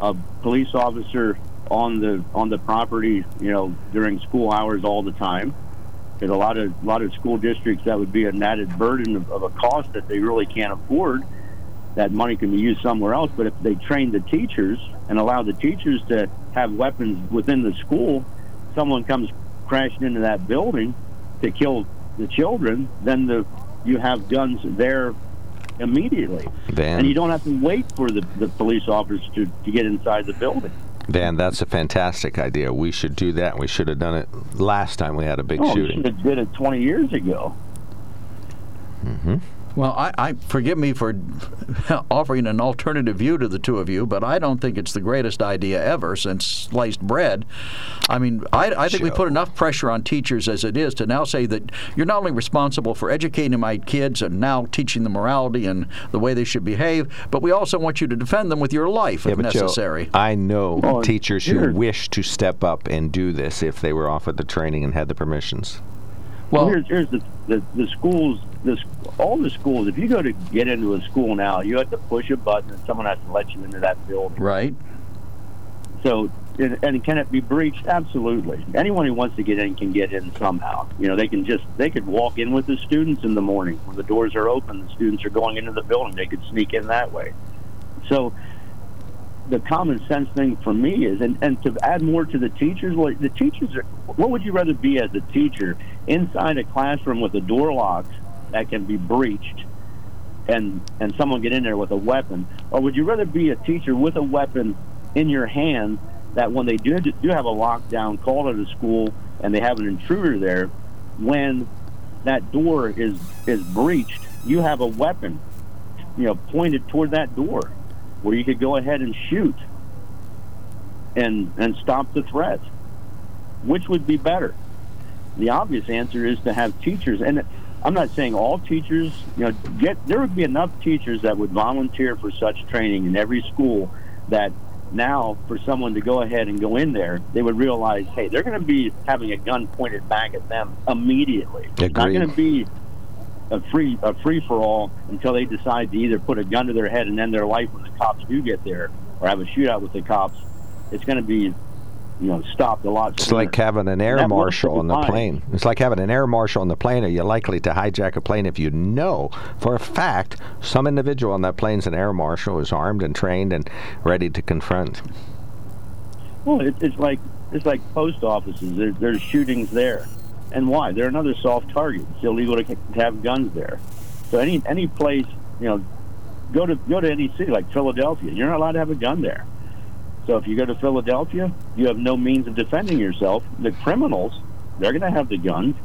a police officer on the on the property. You know, during school hours all the time. Because a lot of a lot of school districts that would be an added burden of, of a cost that they really can't afford that money can be used somewhere else. But if they train the teachers and allow the teachers to have weapons within the school, someone comes crashing into that building to kill the children, then the you have guns there immediately, Van. and you don't have to wait for the, the police officers to, to get inside the building. Van, that's a fantastic idea. We should do that. We should have done it last time we had a big Oh, we should have did it 20 years ago. Mm-hmm. Well, I, I forgive me for offering an alternative view to the two of you, but I don't think it's the greatest idea ever since sliced bread. I mean, I, I think we put enough pressure on teachers as it is to now say that you're not only responsible for educating my kids and now teaching them morality and the way they should behave, but we also want you to defend them with your life Yeah, if but Joe, necessary. I know Oh, teachers who wish to step up and do this if they were offered the training and had the permissions. well, here's, here's the, the the schools. This all the schools. If you go to get into a school now, you have to push a button, and someone has to let you into that building. right. So, and, and can it be breached? Absolutely. Anyone who wants to get in can get in somehow. You know, they can just they could walk in with the students in the morning when the doors are open. The students are going into the building. They could sneak in that way. So, the common sense thing for me is, and, and to add more to the teachers, well, the teachers are. What would you rather be as a teacher inside a classroom with a door locked that can be breached? and and someone get in there with a weapon, or would you rather be a teacher with a weapon in your hand that when they do do have a lockdown call at a school and they have an intruder there, when that door is is breached, you have a weapon, you know, pointed toward that door, where you could go ahead and shoot and and stop the threat. Which would be better? The obvious answer is to have teachers and. I'm not saying all teachers, you know, get there would be enough teachers that would volunteer for such training in every school that now for someone to go ahead and go in there, they would realize, hey, they're going to be having a gun pointed back at them immediately. It's not going to be a free a free for all until they decide to either put a gun to their head and end their life when the cops do get there, or have a shootout with the cops. It's going to be, you know, stopped a lot. It's sooner. like having an air marshal on the plane. It's like having an air marshal on the plane. Are you likely to hijack a plane if you know for a fact some individual on that plane's an air marshal is armed and trained and ready to confront? Well, it, it's like it's like post offices. There, there's shootings there, and why? They're another soft target. It's illegal to, to have guns there. So any any place, you know, go to go to any city like Philadelphia. You're not allowed to have a gun there. So if you go to Philadelphia, you have no means of defending yourself. The criminals, they're going to have the guns,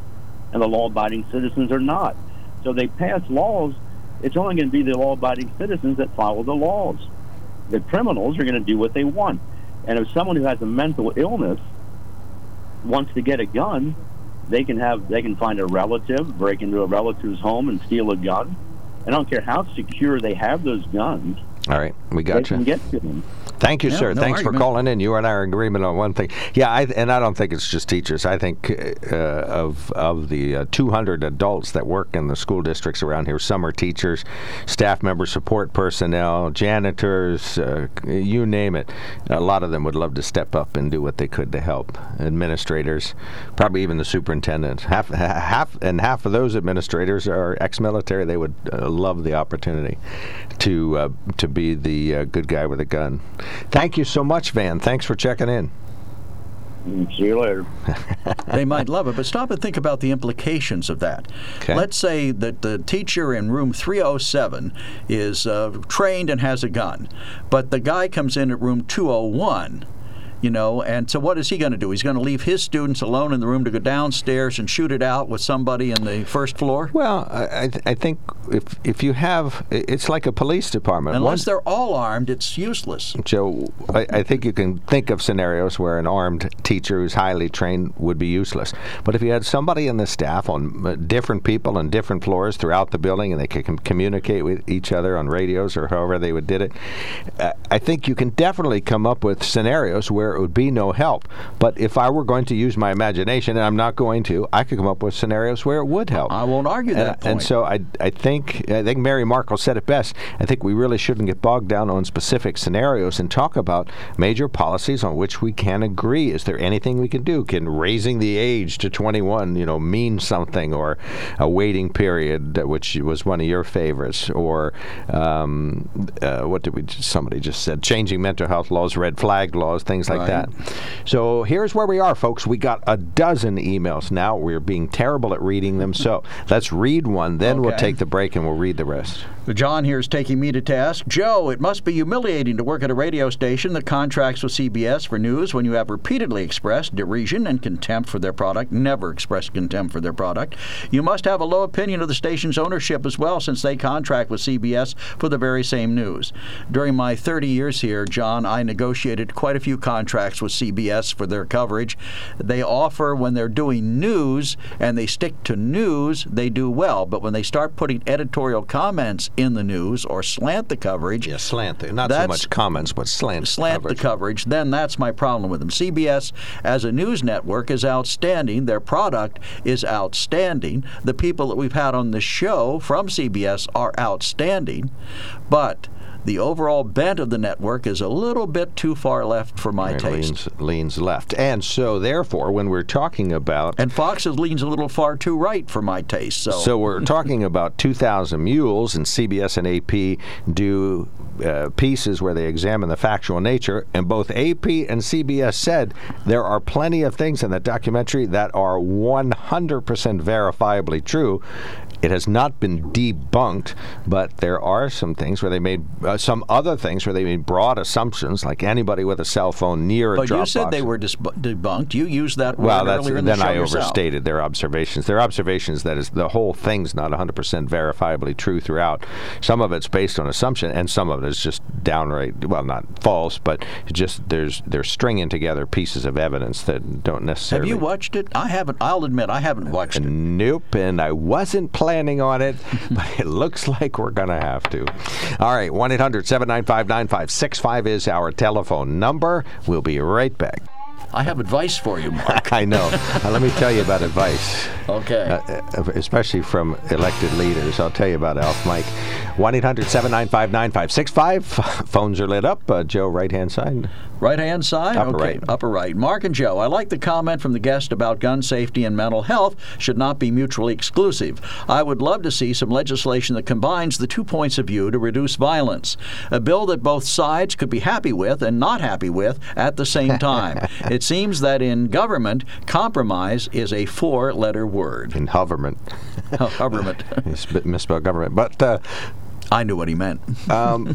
and the law-abiding citizens are not. So they pass laws. It's only going to be the law-abiding citizens that follow the laws. The criminals are going to do what they want. And if someone who has a mental illness wants to get a gun, they can have they can find a relative, break into a relative's home and steal a gun. I don't care how secure they have those guns, All right, we they got can you. get to them. Thank you, Yeah, sir. no Thanks for calling in. You and I are in agreement on one thing. Yeah, I, and I don't think it's just teachers. I think uh, of of the uh, 200 adults that work in the school districts around here, some are teachers, staff members, support personnel, janitors, uh, you name it. A lot of them would love to step up and do what they could to help. Administrators, probably even the superintendent. Half, half, and half of those administrators are ex-military. They would uh, love the opportunity to uh, to be the uh, good guy with a gun. Thank you so much, Van. Thanks for checking in. See you later. they might love it, but stop and think about the implications of that. Okay. Let's say that the teacher in room 307 is uh, trained and has a gun, but the guy comes in at room 201. You know, and so what is he going to do? He's going to leave his students alone in the room to go downstairs and shoot it out with somebody in the first floor? Well, I, I, th- I think if if you have, it's like a police department. Unless Once- they're all armed, it's useless. Joe, I, I think you can think of scenarios where an armed teacher who's highly trained would be useless. But if you had somebody in the staff on uh, different people on different floors throughout the building and they could com- communicate with each other on radios or however they would did it, uh, I think you can definitely come up with scenarios where it would be no help. But if I were going to use my imagination, and I'm not going to, I could come up with scenarios where it would help. I won't argue And- that point. And so I, I think I think Mary Markle said it best. I think we really shouldn't get bogged down on specific scenarios and talk about major policies on which we can agree. Is there anything we can do? Can raising the age to 21, you know, mean something, or a waiting period, uh, which was one of your favorites, or um, uh, what did we? Somebody just said changing mental health laws, red flag laws, things like Right. that. So here's where we are, folks. We got a dozen emails now. We're being terrible at reading them. So let's read one, then we'll take the break and we'll read the rest. John here is taking me to task. Joe, it must be humiliating to work at a radio station that contracts with CBS for news when you have repeatedly expressed derision and contempt for their product, never expressed contempt for their product. You must have a low opinion of the station's ownership as well, since they contract with CBS for the very same news. During my 30 years here, John, I negotiated quite a few contracts with CBS for their coverage. They offer when they're doing news and they stick to news, they do well. But when they start putting editorial comments in the news or slant the coverage, Yeah, slant. the- Not so much comments, but slant. slant coverage. the coverage, then that's my problem with them. CBS as a news network is outstanding. Their product is outstanding. The people that we've had on the show from CBS are outstanding. But the overall bent of the network is a little bit too far left for my taste. leans, leans left. And so, therefore, when we're talking about And Foxes leans a little far too right for my taste. So, So we're talking about 2,000 Mules, and CBS and AP do uh, pieces where they examine the factual nature. And both AP and CBS said there are plenty of things in that documentary that are 100% verifiably true. It has not been debunked, but there are some things where they made uh, some other things where they made broad assumptions, like anybody with a cell phone near a but drop you said they were dis- debunked. You used that word Well, that's earlier in the then I yourself. overstated their observations. Their observations that is the whole thing's not 100% verifiably true throughout. Some of it's based on assumption, and some of it is just downright well, not false, but just there's they're stringing together pieces of evidence that don't necessarily. Have you watched it? I haven't. I'll admit I haven't watched it. Nope, and I wasn't planning on it, but it looks like we're going to have to. All right, 1 800 795 9565 is our telephone number. We'll be right back. I have advice for you, Mark. I know. Uh, let me tell you about advice. Okay. uh, especially from elected leaders. I'll tell you about Alf Mike. 1 800 795 9565. Phones are lit up. Uh, Joe, right hand side. Right hand side? Upper okay. right. Upper right. Mark and Joe, I like the comment from the guest about gun safety and mental health should not be mutually exclusive. I would love to see some legislation that combines the two points of view to reduce violence. A bill that both sides could be happy with and not happy with at the same time. it seems that in government, compromise is a four letter word. In hoverment. government. It's misspelled government. But uh, I knew what he meant. um,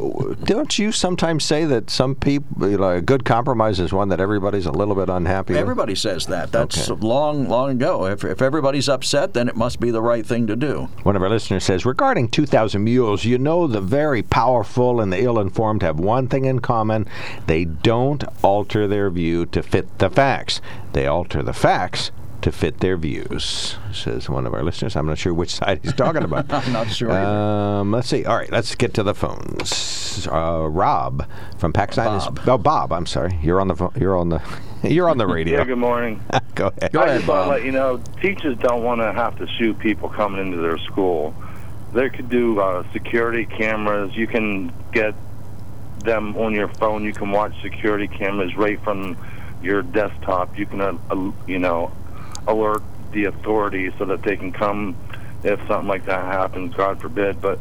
don't you sometimes say that some people, you know, a good compromise is one that everybody's a little bit unhappy with? Everybody says that. That's Okay. long, long ago. If, if everybody's upset, then it must be the right thing to do. One of our listeners says, regarding 2,000 Mules, you know the very powerful and the ill informed have one thing in common. They don't alter their view to fit the facts, they alter the facts to fit their views, says one of our listeners. I'm not sure which side he's talking about. I'm not sure. Um, let's see. All right, let's get to the phones. Uh, Rob from Pakistan Bob. is. Oh, Bob. I'm sorry. You're on the. Phone, you're on the. You're on the radio. Yeah, good morning. Go ahead. Go I ahead, just want Bob. to let you know, teachers don't want to have to shoot people coming into their school. They could do uh, security cameras. You can get them on your phone. You can watch security cameras right from your desktop. You can, uh, uh, you know, alert the authorities so that they can come if something like that happens. God forbid. But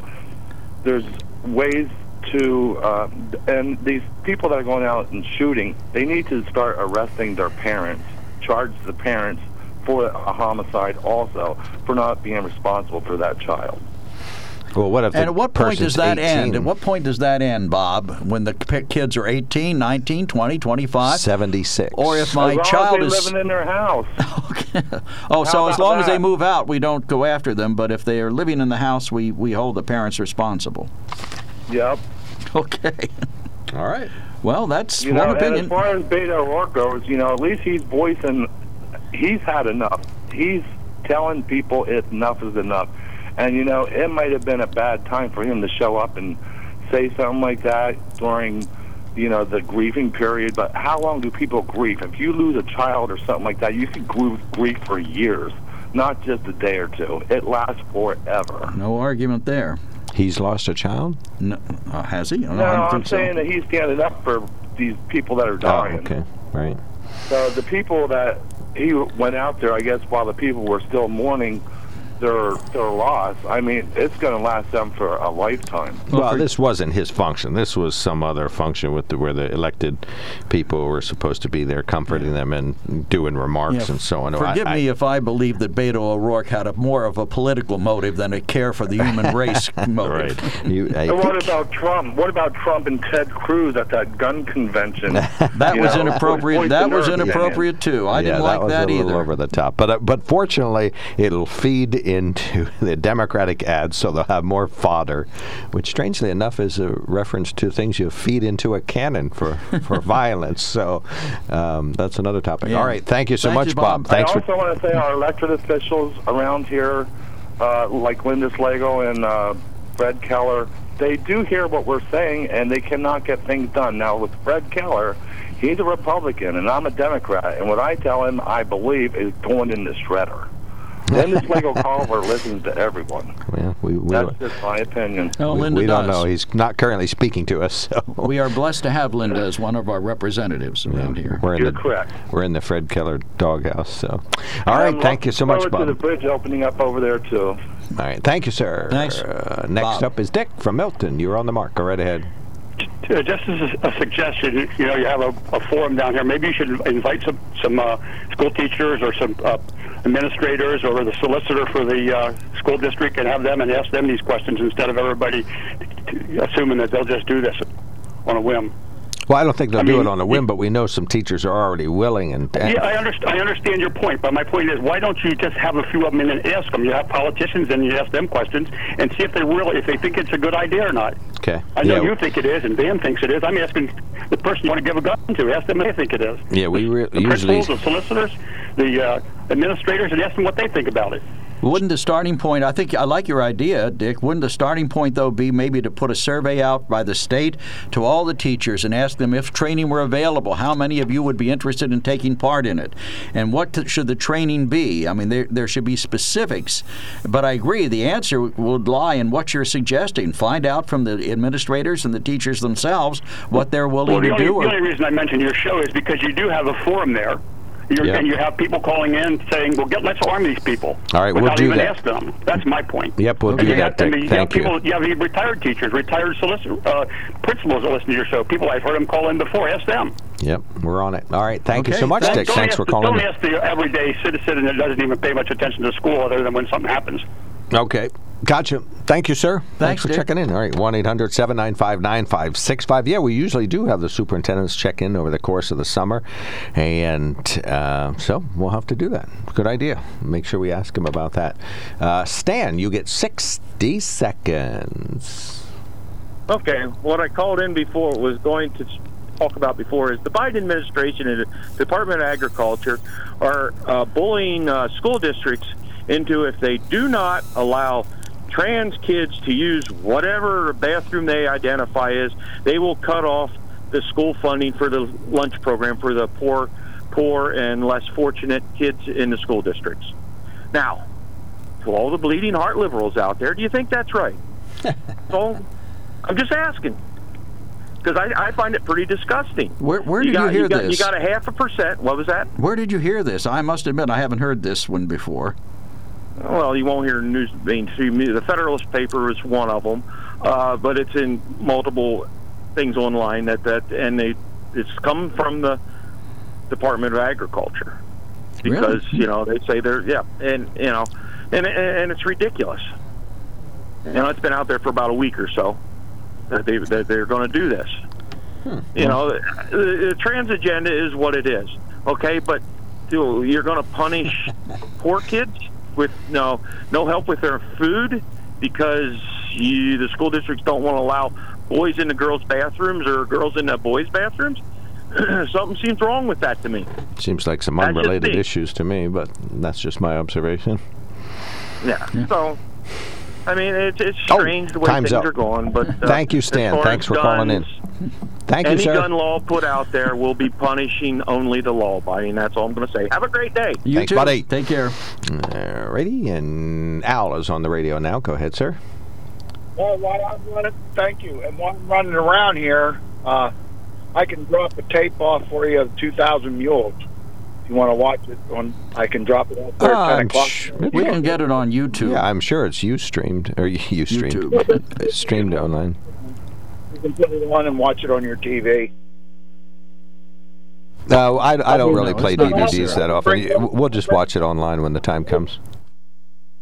there's ways to, uh, and these people that are going out and shooting, they need to start arresting their parents, charge the parents for a homicide also for not being responsible for that child. Well, what if the And at what point does person's that end? At what point does that end, Bob? When the p- kids are 18, 19, 20, 25? 76. Or if my as long child as they is. living in their house. Oh, so as about long as they move out, we don't go after them. But if they are living in the house, we, we hold the parents responsible. yep. Okay. All right. Well, that's You one know, and opinion. as far as Beto O'Rourke goes, you know, at least he's voicing, he's had enough. He's telling people enough is enough. And, you know, it might have been a bad time for him to show up and say something like that during, you know, the grieving period. But how long do people grieve? If you lose a child or something like that, you can grieve, grieve for years, not just a day or two. It lasts forever. no argument there. He's lost a child? No, uh, has he? No, I don't I'm think so. saying that he's standing up for these people that are dying. Oh, okay. Right. So the people that he went out there, I guess, while the people were still mourning their their loss, I mean, it's going to last them for a lifetime. Well, this wasn't his function. This was some other function with the, where the elected people were supposed to be there, comforting them and doing remarks Yeah, and so on. Forgive I- me if I believe that Beto O'Rourke had a more of a political motive than a care for the human race motive. Right. You, And what about Trump? What about Trump and Ted Cruz at that gun convention? That was know, inappropriate. That was nerve again. inappropriate too. I yeah, didn't like was that a little either. over the top. But uh, but fortunately, it'll feed into the Democratic ads, so they'll have more fodder, which strangely enough is a reference to things you feed into a cannon for for violence. So um, that's another topic. Yeah. All right, thank you so Thank much, you, Bob. Thanks I for. also want to say our elected officials around here, uh, like Linda Schlegel and uh, Fred Keller, they do hear what we're saying, and they cannot get things done. Now, with Fred Keller, he's a Republican, and I'm a Democrat, and what I tell him, I believe, is going in the shredder. Linda Schlegel Culver listens to everyone. Well, we we, That's just my opinion. Oh, we, Linda we don't does. know. He's not currently speaking to us, so We are blessed to have Linda as one of our representatives around here. we're in You're the correct. we're in the Fred Keller doghouse. So, all right, I'm thank you so much, Bob. looking forward to the bridge opening up over there, too. All right, thank you, sir. Thanks. Uh, next Bob. up is Dick from Milton. You're on the mark. Go right ahead. Uh, just as a, a suggestion, you know, you have a, a forum down here. Maybe you should invite some some uh, school teachers or some uh, administrators or the solicitor for the uh, school district and have them and ask them these questions instead of everybody t- assuming that they'll just do this on a whim. Well, I don't think they'll I do it on a whim, but we know some teachers are already willing and. and Yeah, I understand. I understand your point, but my point is, why don't you just have a few of them in and ask them? You have politicians, and you ask them questions, and see if they really, if they think it's a good idea or not. okay. I know yeah, you think it is, and Dan thinks it is. I'm asking the person you want to give a gun to. Ask them if they think it is. Yeah, we re- the usually. principals, the solicitors, the uh, administrators, and ask them what they think about it. Wouldn't the starting point, I think, I like your idea, Dick. Wouldn't the starting point, though, be maybe to put a survey out by the state to all the teachers and ask them if training were available, how many of you would be interested in taking part in it? And what t- should the training be? I mean, there, there should be specifics. But I agree, the answer would lie in what you're suggesting. Find out from the administrators and the teachers themselves what they're willing Well, the to only, do. the or- only reason I mentioned your show is because you do have a forum there. You're, Yeah. And you have people calling in saying, "Well, get, let's arm these people." All right, we'll without do even that. ask them. That's my point. Yep, we'll And do you that, have- Dick. you Thank have you. people, You have retired teachers, retired solicitor, uh, principals that listen to your show. People I've heard them call in before. Ask them. Yep, we're on it. All right, thank you so much, thanks. Dick. Don't Thanks ask for calling. Don't in. ask the everyday citizen that doesn't even pay much attention to school other than when something happens. Okay, gotcha. Thank you, sir. Thanks, for Dick. checking in. All right, 1 800 795 9565. Yeah, we usually do have the superintendents check in over the course of the summer. And uh, so we'll have to do that. Good idea. Make sure we ask him about that. Uh, Stan, you get 60 seconds. Okay, what I called in before was going to talk about before is the Biden administration and the Department of Agriculture are uh, bullying uh, school districts into if they do not allow trans kids to use whatever bathroom they identify as, they will cut off the school funding for the lunch program for the poor, poor and less fortunate kids in the school districts. Now, to all the bleeding heart liberals out there, do you think that's right? so, I'm just asking because I, I find it pretty disgusting. Where, where did you, got, hear got, this? You got a half a percent. What was that? Where did you hear this? I must admit, I haven't heard this one before. Well, you won't hear news mainstream media. The Federalist paper is one of them, uh, but it's in multiple things online that that and they it's come from the Department of Agriculture because you know they say they're yeah and you know and and it's ridiculous. You know, it's been out there for about a week or so that they that they're going to do this. You know, the, the trans agenda is what it is. Okay, but do, you're going to punish poor kids with no no help with their food because you, the school districts don't want to allow boys in the girls' bathrooms or girls in the boys' bathrooms. Something seems wrong with that to me. Seems like some unrelated issues to me, but that's just my observation. Yeah. So, I mean, it's it's Oh, strange the way time's things up. are going. But uh, Thank you, as Stan. Thanks as for calling in. Thank you, sir. Any gun law put out there will be punishing only the law-abiding. That's all I'm going to say. Have a great day. You Thanks, too. buddy. Take care. Alrighty, and Al is on the radio now. Go ahead, sir. Well, while I'm running, thank you. And while I'm running around here, uh, I can drop a tape off for you of 2,000 Mules. If you want to watch it, on I can drop it out there at Uh, 10 o'clock. sh- We can get it on YouTube. Yeah, I'm sure it's you streamed or you streamed It's streamed online. You can put it on and watch it on your TV. No, I, I don't really play DVDs that often. We'll just watch it online when the time comes.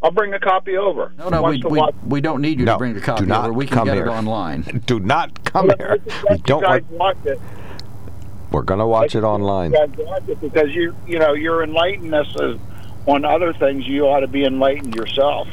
I'll bring a copy over. No, no, we, we, we don't need you No, to bring the copy do copy not over. We can come get here. it online. Do not come here. We don't you guys want. watch it. We're gonna watch it online. Because you you know you're enlightening us on other things. You ought to be enlightened yourself.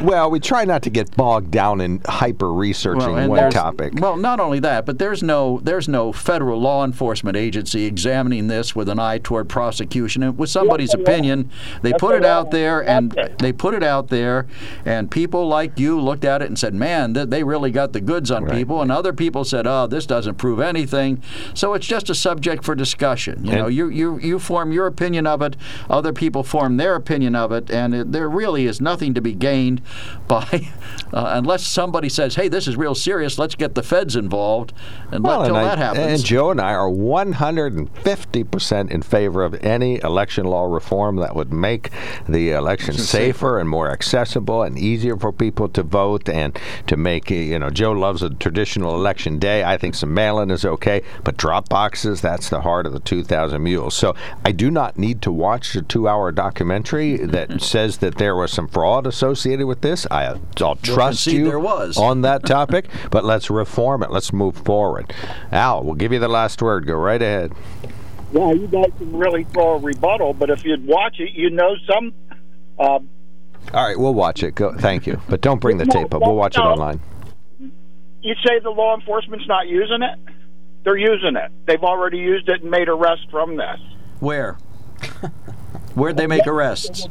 Well, we try not to get bogged down in hyper researching and one topic. Well, not only that, but there's no there's no federal law enforcement agency examining this with an eye toward prosecution. It was somebody's opinion. They That's put it out law. there, and That's it. they put it out there, and people like you looked at it and said, "Man, th- they really got the goods on people." And other people said, "Oh, this doesn't prove anything." So it's just a subject for discussion. You know, you you you form your opinion of it, other people form their opinion of it, and it, there really is nothing to be gained by uh, unless somebody says, "Hey, this is real serious. Let's get the feds involved," and Well, let till and, I- that happens. and Joe and I are 150% in favor of any election law reform that would make the election Election safer and more accessible and easier for people to vote and to make, you know, Joe loves a traditional election day. I think some mail in is okay, but drop boxes, that's the heart of the 2,000 Mules. So I do not need to watch a two hour documentary that says that there was some fraud associated with this. I, I'll trust concede you there was. on that topic, but let's reform it. Let's move forward. Al, we'll give you the last word. Go right ahead. Yeah, you guys can really throw a rebuttal, but if you'd watch it, you know some. Uh, All right, we'll watch it. Go. Thank you, but don't bring the tape up. We'll watch it online. you say the law enforcement's not using it. They're using it. They've already used it and made arrests from this. Where? Where'd they make arrests?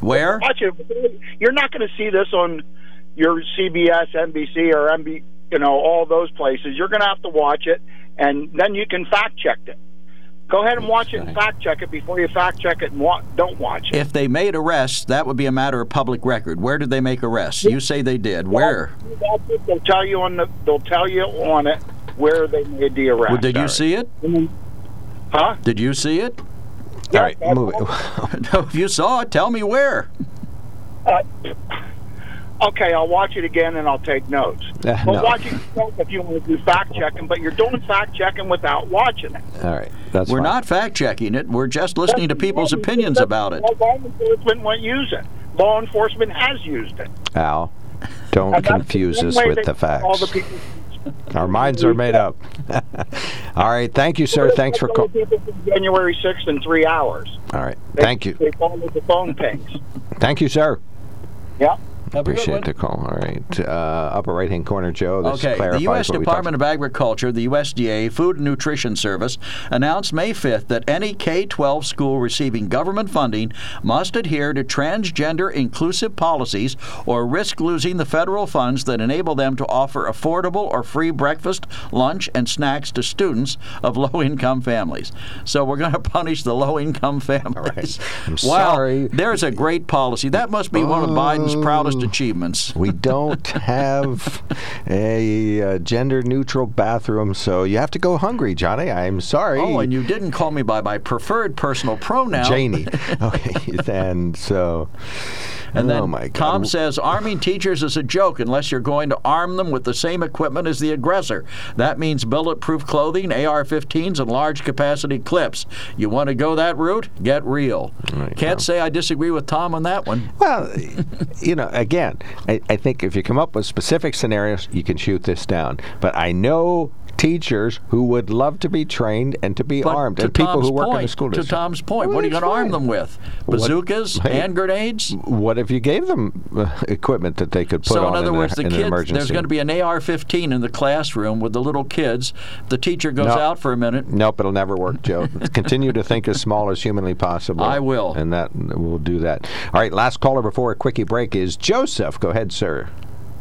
Where? Watch it. You're not going to see this on your CBS, NBC, or MB, you know, all those places. You're going to have to watch it, and then you can fact check it. Go ahead and watch it and fact check it before you fact check it and wa- don't watch it. If they made arrests, that would be a matter of public record. Where did they make arrests? You say they did. Where? They'll tell you on the. They'll tell you on it where they made the arrest. Well, did you see it? Huh? Did you see it? All right, move it. if you saw it, tell me where. Uh, okay, I'll watch it again and I'll take notes. Uh, well, no. watch it if you want to do fact checking, but you're doing fact checking without watching it. All right, that's We're fine. not fact checking it. We're just listening to people's opinions about it. Law enforcement won't use it. Law enforcement has used it. Al, don't confuse one us with the get All the people, Our minds are made up. All right, thank you, sir. Thanks for all calling. the people from January 6th in three hours. All right, They- thank you. They followed the phone pings. Thank you, sir. Yeah. Appreciate the call. All right, uh, upper right hand corner, Joe. This Okay, the U.S. Department of Agriculture, the USDA Food and Nutrition Service, announced May 5th that any K 12 school receiving government funding must adhere to transgender inclusive policies or risk losing the federal funds that enable them to offer affordable or free breakfast, lunch, and snacks to students of low income families. So we're going to punish the low income families. I'm wow, sorry. There's a great policy. That must be one of Biden's proudest achievements. We don't have a uh, gender neutral bathroom, so you have to go hungry, Johnny. I'm sorry. Oh, and you didn't call me by my preferred personal pronoun. Janie. Okay, and so. And then oh God. Tom says arming teachers is a joke unless you're going to arm them with the same equipment as the aggressor. That means bulletproof clothing, AR 15s, and large capacity clips. You want to go that route? Get real. Can't say I disagree with Tom on that one. Well, you know, again, I, I think if you come up with specific scenarios, you can shoot this down. But I know teachers who would love to be trained and to be But armed, to and people who work point, in the school district. to. Tom's point, Well, what are you going to arm them with? Bazookas, Hey, hand grenades? What if you gave them uh, equipment that they could put So on in other in, words, a, the kids, there's going to be an AR-15 in the classroom with the little kids. The teacher goes No. out for a minute. Nope, it'll never work, Joe. Continue to think as small as humanly possible. I will. And that will do that. All right, last caller before a quickie break is Joseph. Go ahead, sir.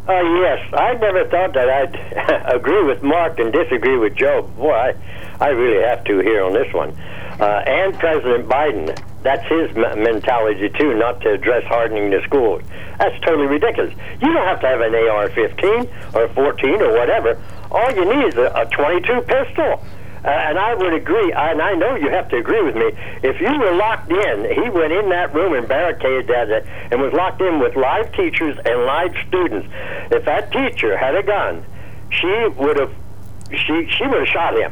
Uh, yes, I never thought that I'd agree with Mark and disagree with Joe. Boy, I, I really have to here on this one. Uh, and President Biden, that's his m- mentality too, not to address hardening the schools. That's totally ridiculous. You don't have to have an AR-15 or 14 or whatever. All you need is a, a 22 pistol. Uh, and I would agree, and I know you have to agree with me. If you were locked in, he went in that room and barricaded that and was locked in with live teachers and live students. If that teacher had a gun, she would have she she would have shot him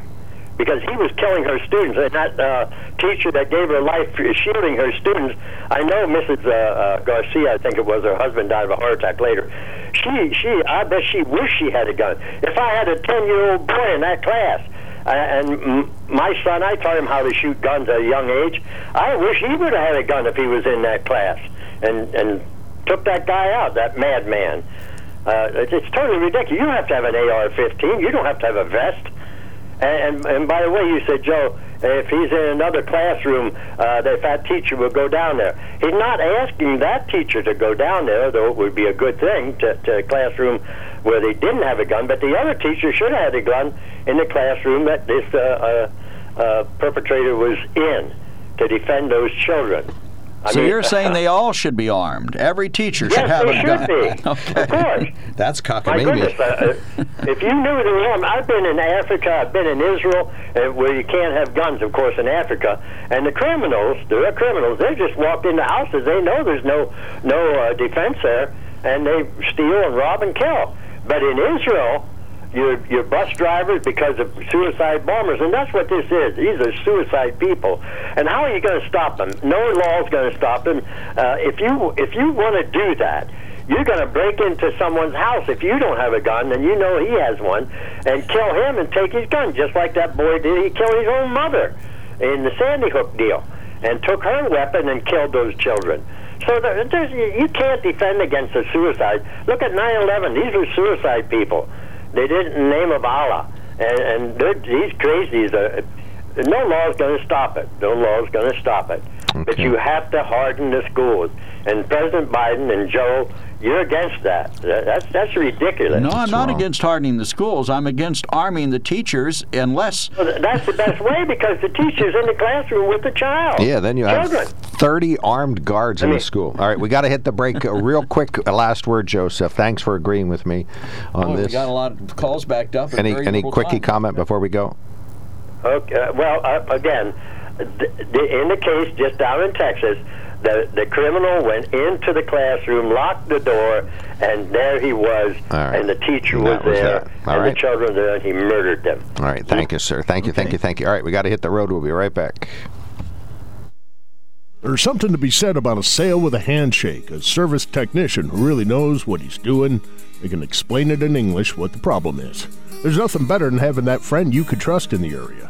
because he was killing her students. And that uh, teacher that gave her life shielding her students, I know Mrs. Uh, uh, Garcia, I think it was, her husband died of a heart attack later. She, she, I bet she wished she had a gun. If I had a 10 year old boy in that class, and my son, I taught him how to shoot guns at a young age. I wish he would have had a gun if he was in that class and and took that guy out, that madman. Uh, it's, it's totally ridiculous. You have to have an AR-15. You don't have to have a vest. And, and, and by the way, you said, Joe, if he's in another classroom, uh, that that teacher will go down there. He's not asking that teacher to go down there, though it would be a good thing to, to a classroom where they didn't have a gun. But the other teacher should have had a gun in the classroom that this uh, uh, uh, perpetrator was in to defend those children. I so mean- you're saying they all should be armed? Every teacher should have a gun. should be. okay. Of course. That's cockamamie. uh, if you knew the norm, I've been in Africa, I've been in Israel, uh, where you can't have guns, of course, in Africa. And the criminals, they're criminals, they just walk into houses. They know there's no no uh, defense there, and they steal and rob and kill. But in Israel, your your bus drivers because of suicide bombers, and that's what this is. These are suicide people. And how are you going to stop them? No law is going to stop them. Uh, if you if you want to do that, you're going to break into someone's house if you don't have a gun, and you know he has one, and kill him and take his gun, just like that boy did. He killed his own mother in the Sandy Hook deal, and took her weapon and killed those children. So there, you can't defend against a suicide. Look at 9/11; these are suicide people. They did it in the name of Allah, and, and these crazies. Are, no law is going to stop it. No law is going to stop it. But you have to harden the schools. And President Biden and Joe, you're against that. That- That's that's ridiculous. No, I'm not against hardening the schools. I'm against arming the teachers unless. Well, That's the best way because the teacher's in the classroom with the child. Yeah, then you have children. 30 armed guards in the school. All right, we got to hit the break. Real quick uh, last word, Joseph. Thanks for agreeing with me on Oh, we got a lot of calls backed up. Any any quickie time. comment before we go? Okay. uh, Well, uh, again, th- the, in the case just down in Texas, the the criminal went into the classroom, locked the door, and there he was, All right. and the teacher And was was there, and right. the children there, and he murdered them. All right, thank you, sir. Thank you, thank you, thank you. All right, we got to hit the road. We'll be right back. There's something to be said about a sale with a handshake, a service technician who really knows what he's doing. They can explain it in English what the problem is. There's nothing better than having that friend you could trust in the area.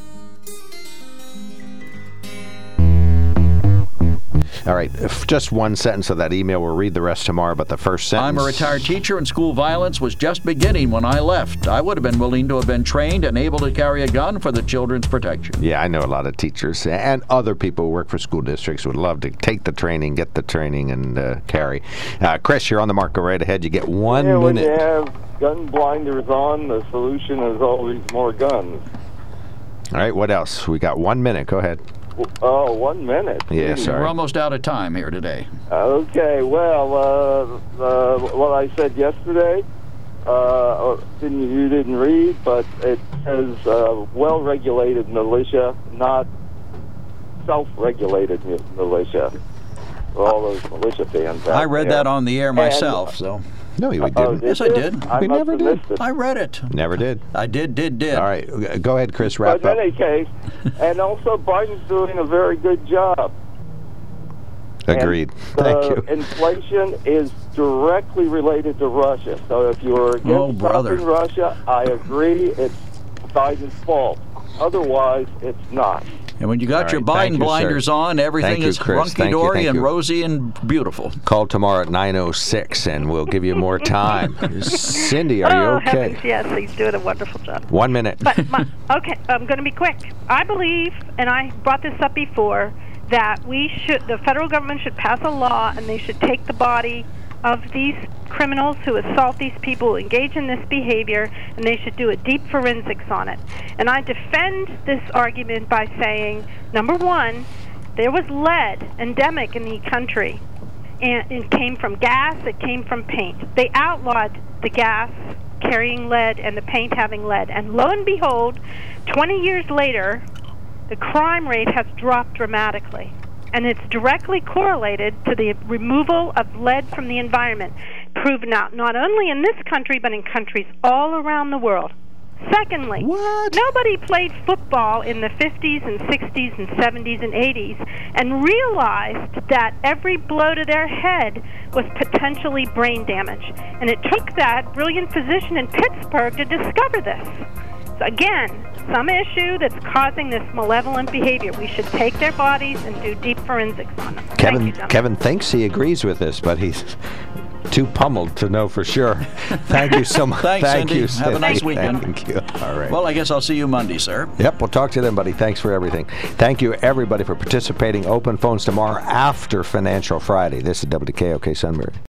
All right, if just one sentence of that email. We'll read the rest tomorrow, but the first sentence. I'm a retired teacher, and school violence was just beginning when I left. I would have been willing to have been trained and able to carry a gun for the children's protection. Yeah, I know a lot of teachers and other people who work for school districts would love to take the training, get the training, and uh, carry. Uh, Chris, you're on the mark. Go right ahead. You get one yeah, when minute. you have gun blinders on, the solution is always more guns. All right, what else? We got one minute. Go ahead. Oh, one minute. Yeah, We're almost out of time here today. Okay, well, uh, uh, what I said yesterday, uh, didn't, you didn't read, but it says uh, well-regulated militia, not self-regulated militia. All those militia fans I read there. that on the air And- myself, so. No, you Oh, didn't. did Yes, I did. I We never did. I read it. Never did. I did, did, did. All right, go ahead, Chris. Wrap But up. in any case, and also Biden's doing a very good job. Agreed. The Thank you. inflation is directly related to Russia. So if you're against Oh, stopping Russia, I agree it's Biden's fault. Otherwise, it's not. And when you got All your right, thank Biden you, sir. blinders on, everything Thank you, is Chris. Thank hunky dory and you. rosy and beautiful. Call tomorrow at 9.06 and we'll give you more time. Cindy, are oh, you okay? heavens, yes, he's doing a wonderful job. One minute. But my, okay, I'm going to be quick. I believe, and I brought this up before, that we should, the federal government should pass a law, and they should take the body of these criminals who assault these people, engage in this behavior, and they should do a deep forensics on it. And I defend this argument by saying, number one, there was lead endemic in the country and it came from gas, it came from paint. They outlawed the gas carrying lead and the paint having lead. And lo and behold, 20 years later, the crime rate has dropped dramatically. And it's directly correlated to the removal of lead from the environment, proven out not only in this country, but in countries all around the world. Secondly, nobody played football in the 50s and 60s and 70s and 80s and realized that every blow to their head was potentially brain damage. And it took that brilliant physician in Pittsburgh to discover this. So again, some issue that's causing this malevolent behavior. We should take their bodies and do deep forensics on them. Thank Kevin you. Kevin thinks he agrees with this, but he's too pummeled to know for sure. Thank you so much. Thanks, Thank Cindy. you, Have a nice weekend. Thank you. All right. Well, I guess I'll see you Monday, sir. Yep, we'll talk to you then, buddy. Thanks for everything. Thank you, everybody, for participating. Open phones tomorrow after Financial Friday. This is WKOK Sunbury.